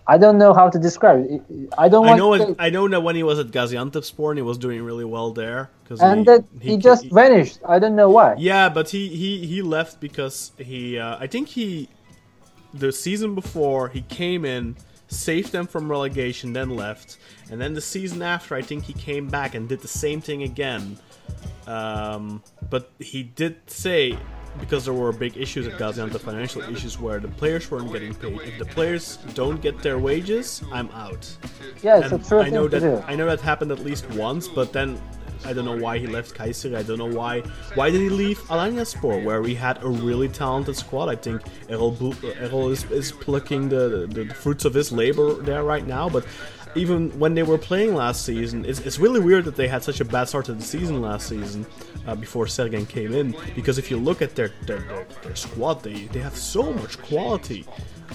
i don't know how to describe it. I don't I know it, I know that when he was at Gaziantepspor he was doing really well there because and that he, just vanished. I don't know why. Yeah, but he he he left because he uh, I think he the season before he came in, saved them from relegation, then left, and then the season after I think he came back and did the same thing again. Um, but he did say because there were big issues at Gaziantep, financial issues where the players weren't getting paid. If the players don't get their wages, I'm out. yeah it's And true I thing know that I know that happened at least once, but then I don't know why he left Kaiser. I don't know why. Why did he leave Alanyaspor, where we had a really talented squad? I think Erol, Erol is, is plucking the, the, the fruits of his labor there right now. But even when they were playing last season, it's, it's really weird that they had such a bad start to the season last season uh, before Sergen came in. Because if you look at their their, their, their squad, they, they have so much quality.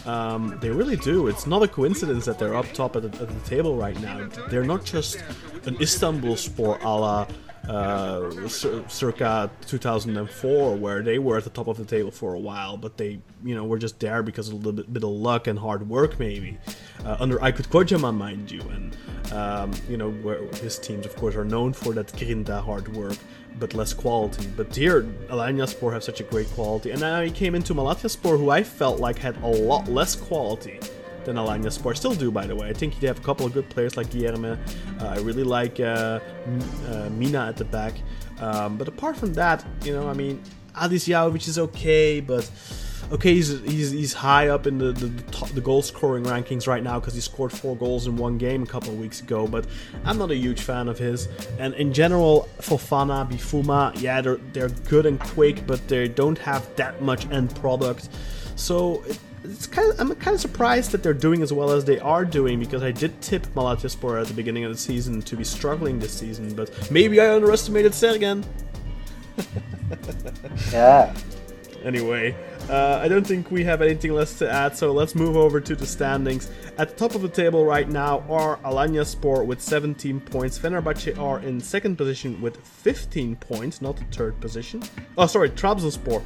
Um, they really do. It's not a coincidence that they're up top at the, at the table right now. They're not just an Istanbul sport a la uh, circa 2004, where they were at the top of the table for a while, but they, you know, were just there because of a little bit, bit of luck and hard work, maybe. Uh, under Aykut Kocaman, mind you, and um, you know, where his teams, of course, are known for that grinta hard work. but less quality. But here, Alanyaspor have such a great quality, and he came into Malatyaspor, who I felt like had a lot less quality than Alanyaspor. Still do, by the way. I think they have a couple of good players like Guilherme. Uh, I really like uh, uh, Mina at the back. Um, but apart from that, you know, I mean, Adis Jahović is okay, but okay, he's he's, he's high up in the the, the, top, the goal scoring rankings right now because he scored four goals in one game a couple of weeks ago. But I'm not a huge fan of his. And in general, Fofana, Bifouma, yeah, they're they're good and quick, but they don't have that much end product. So. It, it's kind of, I'm kind of surprised that they're doing as well as they are doing because I did tip Malatyaspor at the beginning of the season to be struggling this season, but maybe I underestimated Sergen. yeah. Anyway, uh, I don't think we have anything less to add, so let's move over to the standings. At the top of the table right now are Alanyaspor with 17 points. Fenerbahce are in second position with 15 points, not the third position. Oh, sorry, Trabzonspor.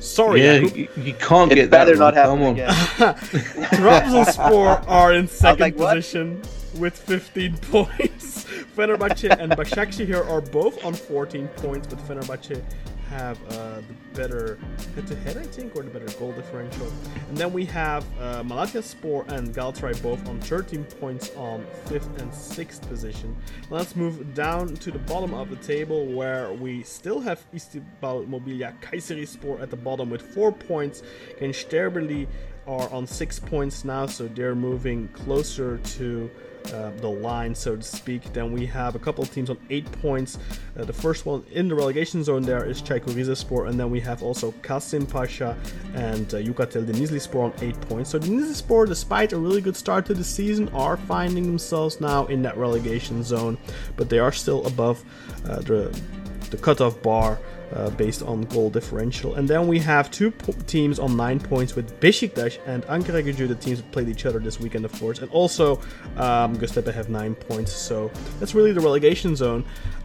Sorry, yeah, Jakub. you, you can't It get better that. not wrong. happen Come on. again. Trabzonspor are in second like, what? position with 15 points. Fenerbahce and Başakşehir are both on 14 points, but Fenerbahce have uh, the better head-to-head, I think, or the better goal differential. And then we have uh, Malatyaspor and Galatasaray both on 13 points on 5th and 6th position. Let's move down to the bottom of the table where we still have İstikbal Mobilya Kayserispor at the bottom with 4 points. Gençlerbirliği are on 6 points now, so they're moving closer to uh, the line, so to speak. Then we have a couple of teams on eight points. Uh, the first one in the relegation zone there is Çaykur Rizespor, and then we have also Kasımpaşa and uh, Yukatel Denizlispor on eight points. So Denizlispor, despite a really good start to the season, are finding themselves now in that relegation zone, but they are still above uh, the the cutoff bar uh, based on goal differential. And then we have two po- teams on nine points with Besiktas and Ankara Gücü, the teams played each other this weekend, of course. And also um, Göztepe have nine points. So that's really the relegation zone.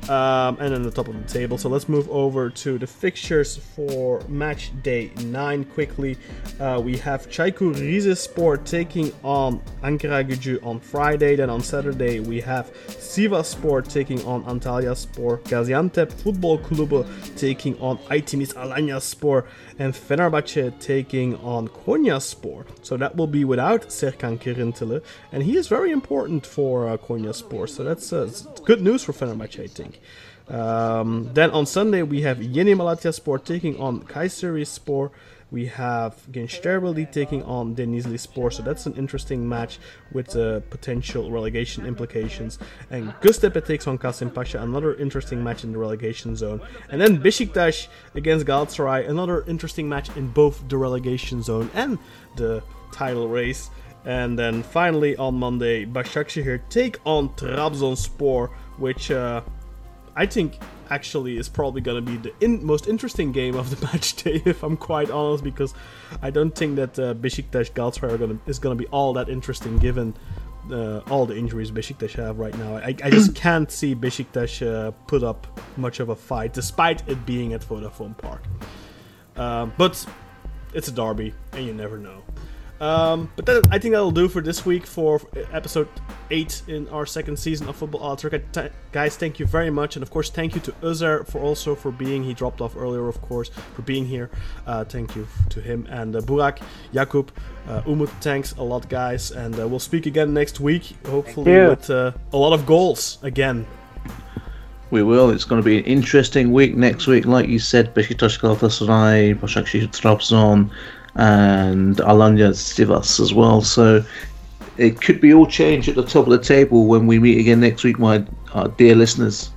Um, and then the top of the table. So let's move over to the fixtures for match day nine quickly. Uh, we have Çaykur Rizespor taking on Ankara Gücü on Friday. Then on Saturday we have Sivasspor taking on Antalyaspor, Gaziantep Football Club taking on Aytemiz Alanyaspor, and Fenerbahce taking on Konya Konyaspor. So that will be without Serkan Kırıntılı, and he is very important for uh, Konyaspor. So that's uh, good news for Fenerbahce, I think. Um, then on Sunday we have Yeni Malatyaspor taking on Kayserispor. We have Gençlerbirliği taking on Denizli Spor, so that's an interesting match with uh, potential relegation implications. And Göztepe takes on Kasımpaşa, another interesting match in the relegation zone. And then Besiktas against Galatasaray, another interesting match in both the relegation zone and the title race. And then finally on Monday, Başakşehir take on Trabzonspor, which uh, I think actually is probably going to be the in- most interesting game of the match day, if I'm quite honest, because I don't think that uh, Besiktas Galatasaray are gonna, is going to be all that interesting given uh, all the injuries Besiktas have right now. I, I just can't see Besiktas uh, put up much of a fight, despite it being at Vodafone Park. Uh, but it's a derby, and you never know. Um, but that, I think that'll do for this week for episode 8 in our second season of Football Alter. T- guys, thank you very much. And of course, thank you to Uzer for also for being, he dropped off earlier, of course, for being here. Uh, thank you to him. And uh, Burak, Jakub, uh, Umut, thanks a lot, guys. And uh, we'll speak again next week, hopefully with uh, a lot of goals again. We will. It's going to be an interesting week next week. Like you said, Beşiktaş Galatasaray, Başakşehir Trabzon, and Alanya Sivas as well. So it could be all changed at the top of the table when we meet again next week, my dear listeners.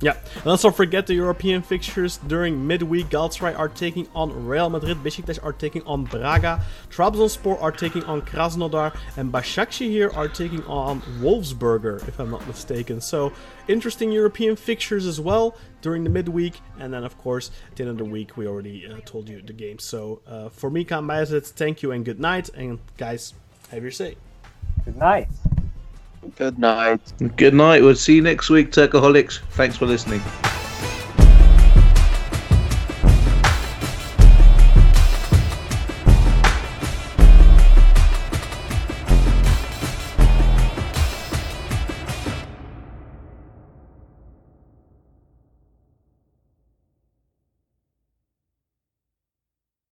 Yeah, and also forget the European fixtures during midweek. Galatasaray are taking on Real Madrid, Besiktas are taking on Braga, Trabzonspor are taking on Krasnodar, and Başakşehir are taking on Wolfsberger, if I'm not mistaken. So interesting European fixtures as well during the midweek, and then of course at the end of the week we already uh, told you the game. So uh, for me, Kaan thank you and good night, and guys, have your say. Good night. Good night. Good night. We'll see you next week, Turkaholics. Thanks for listening.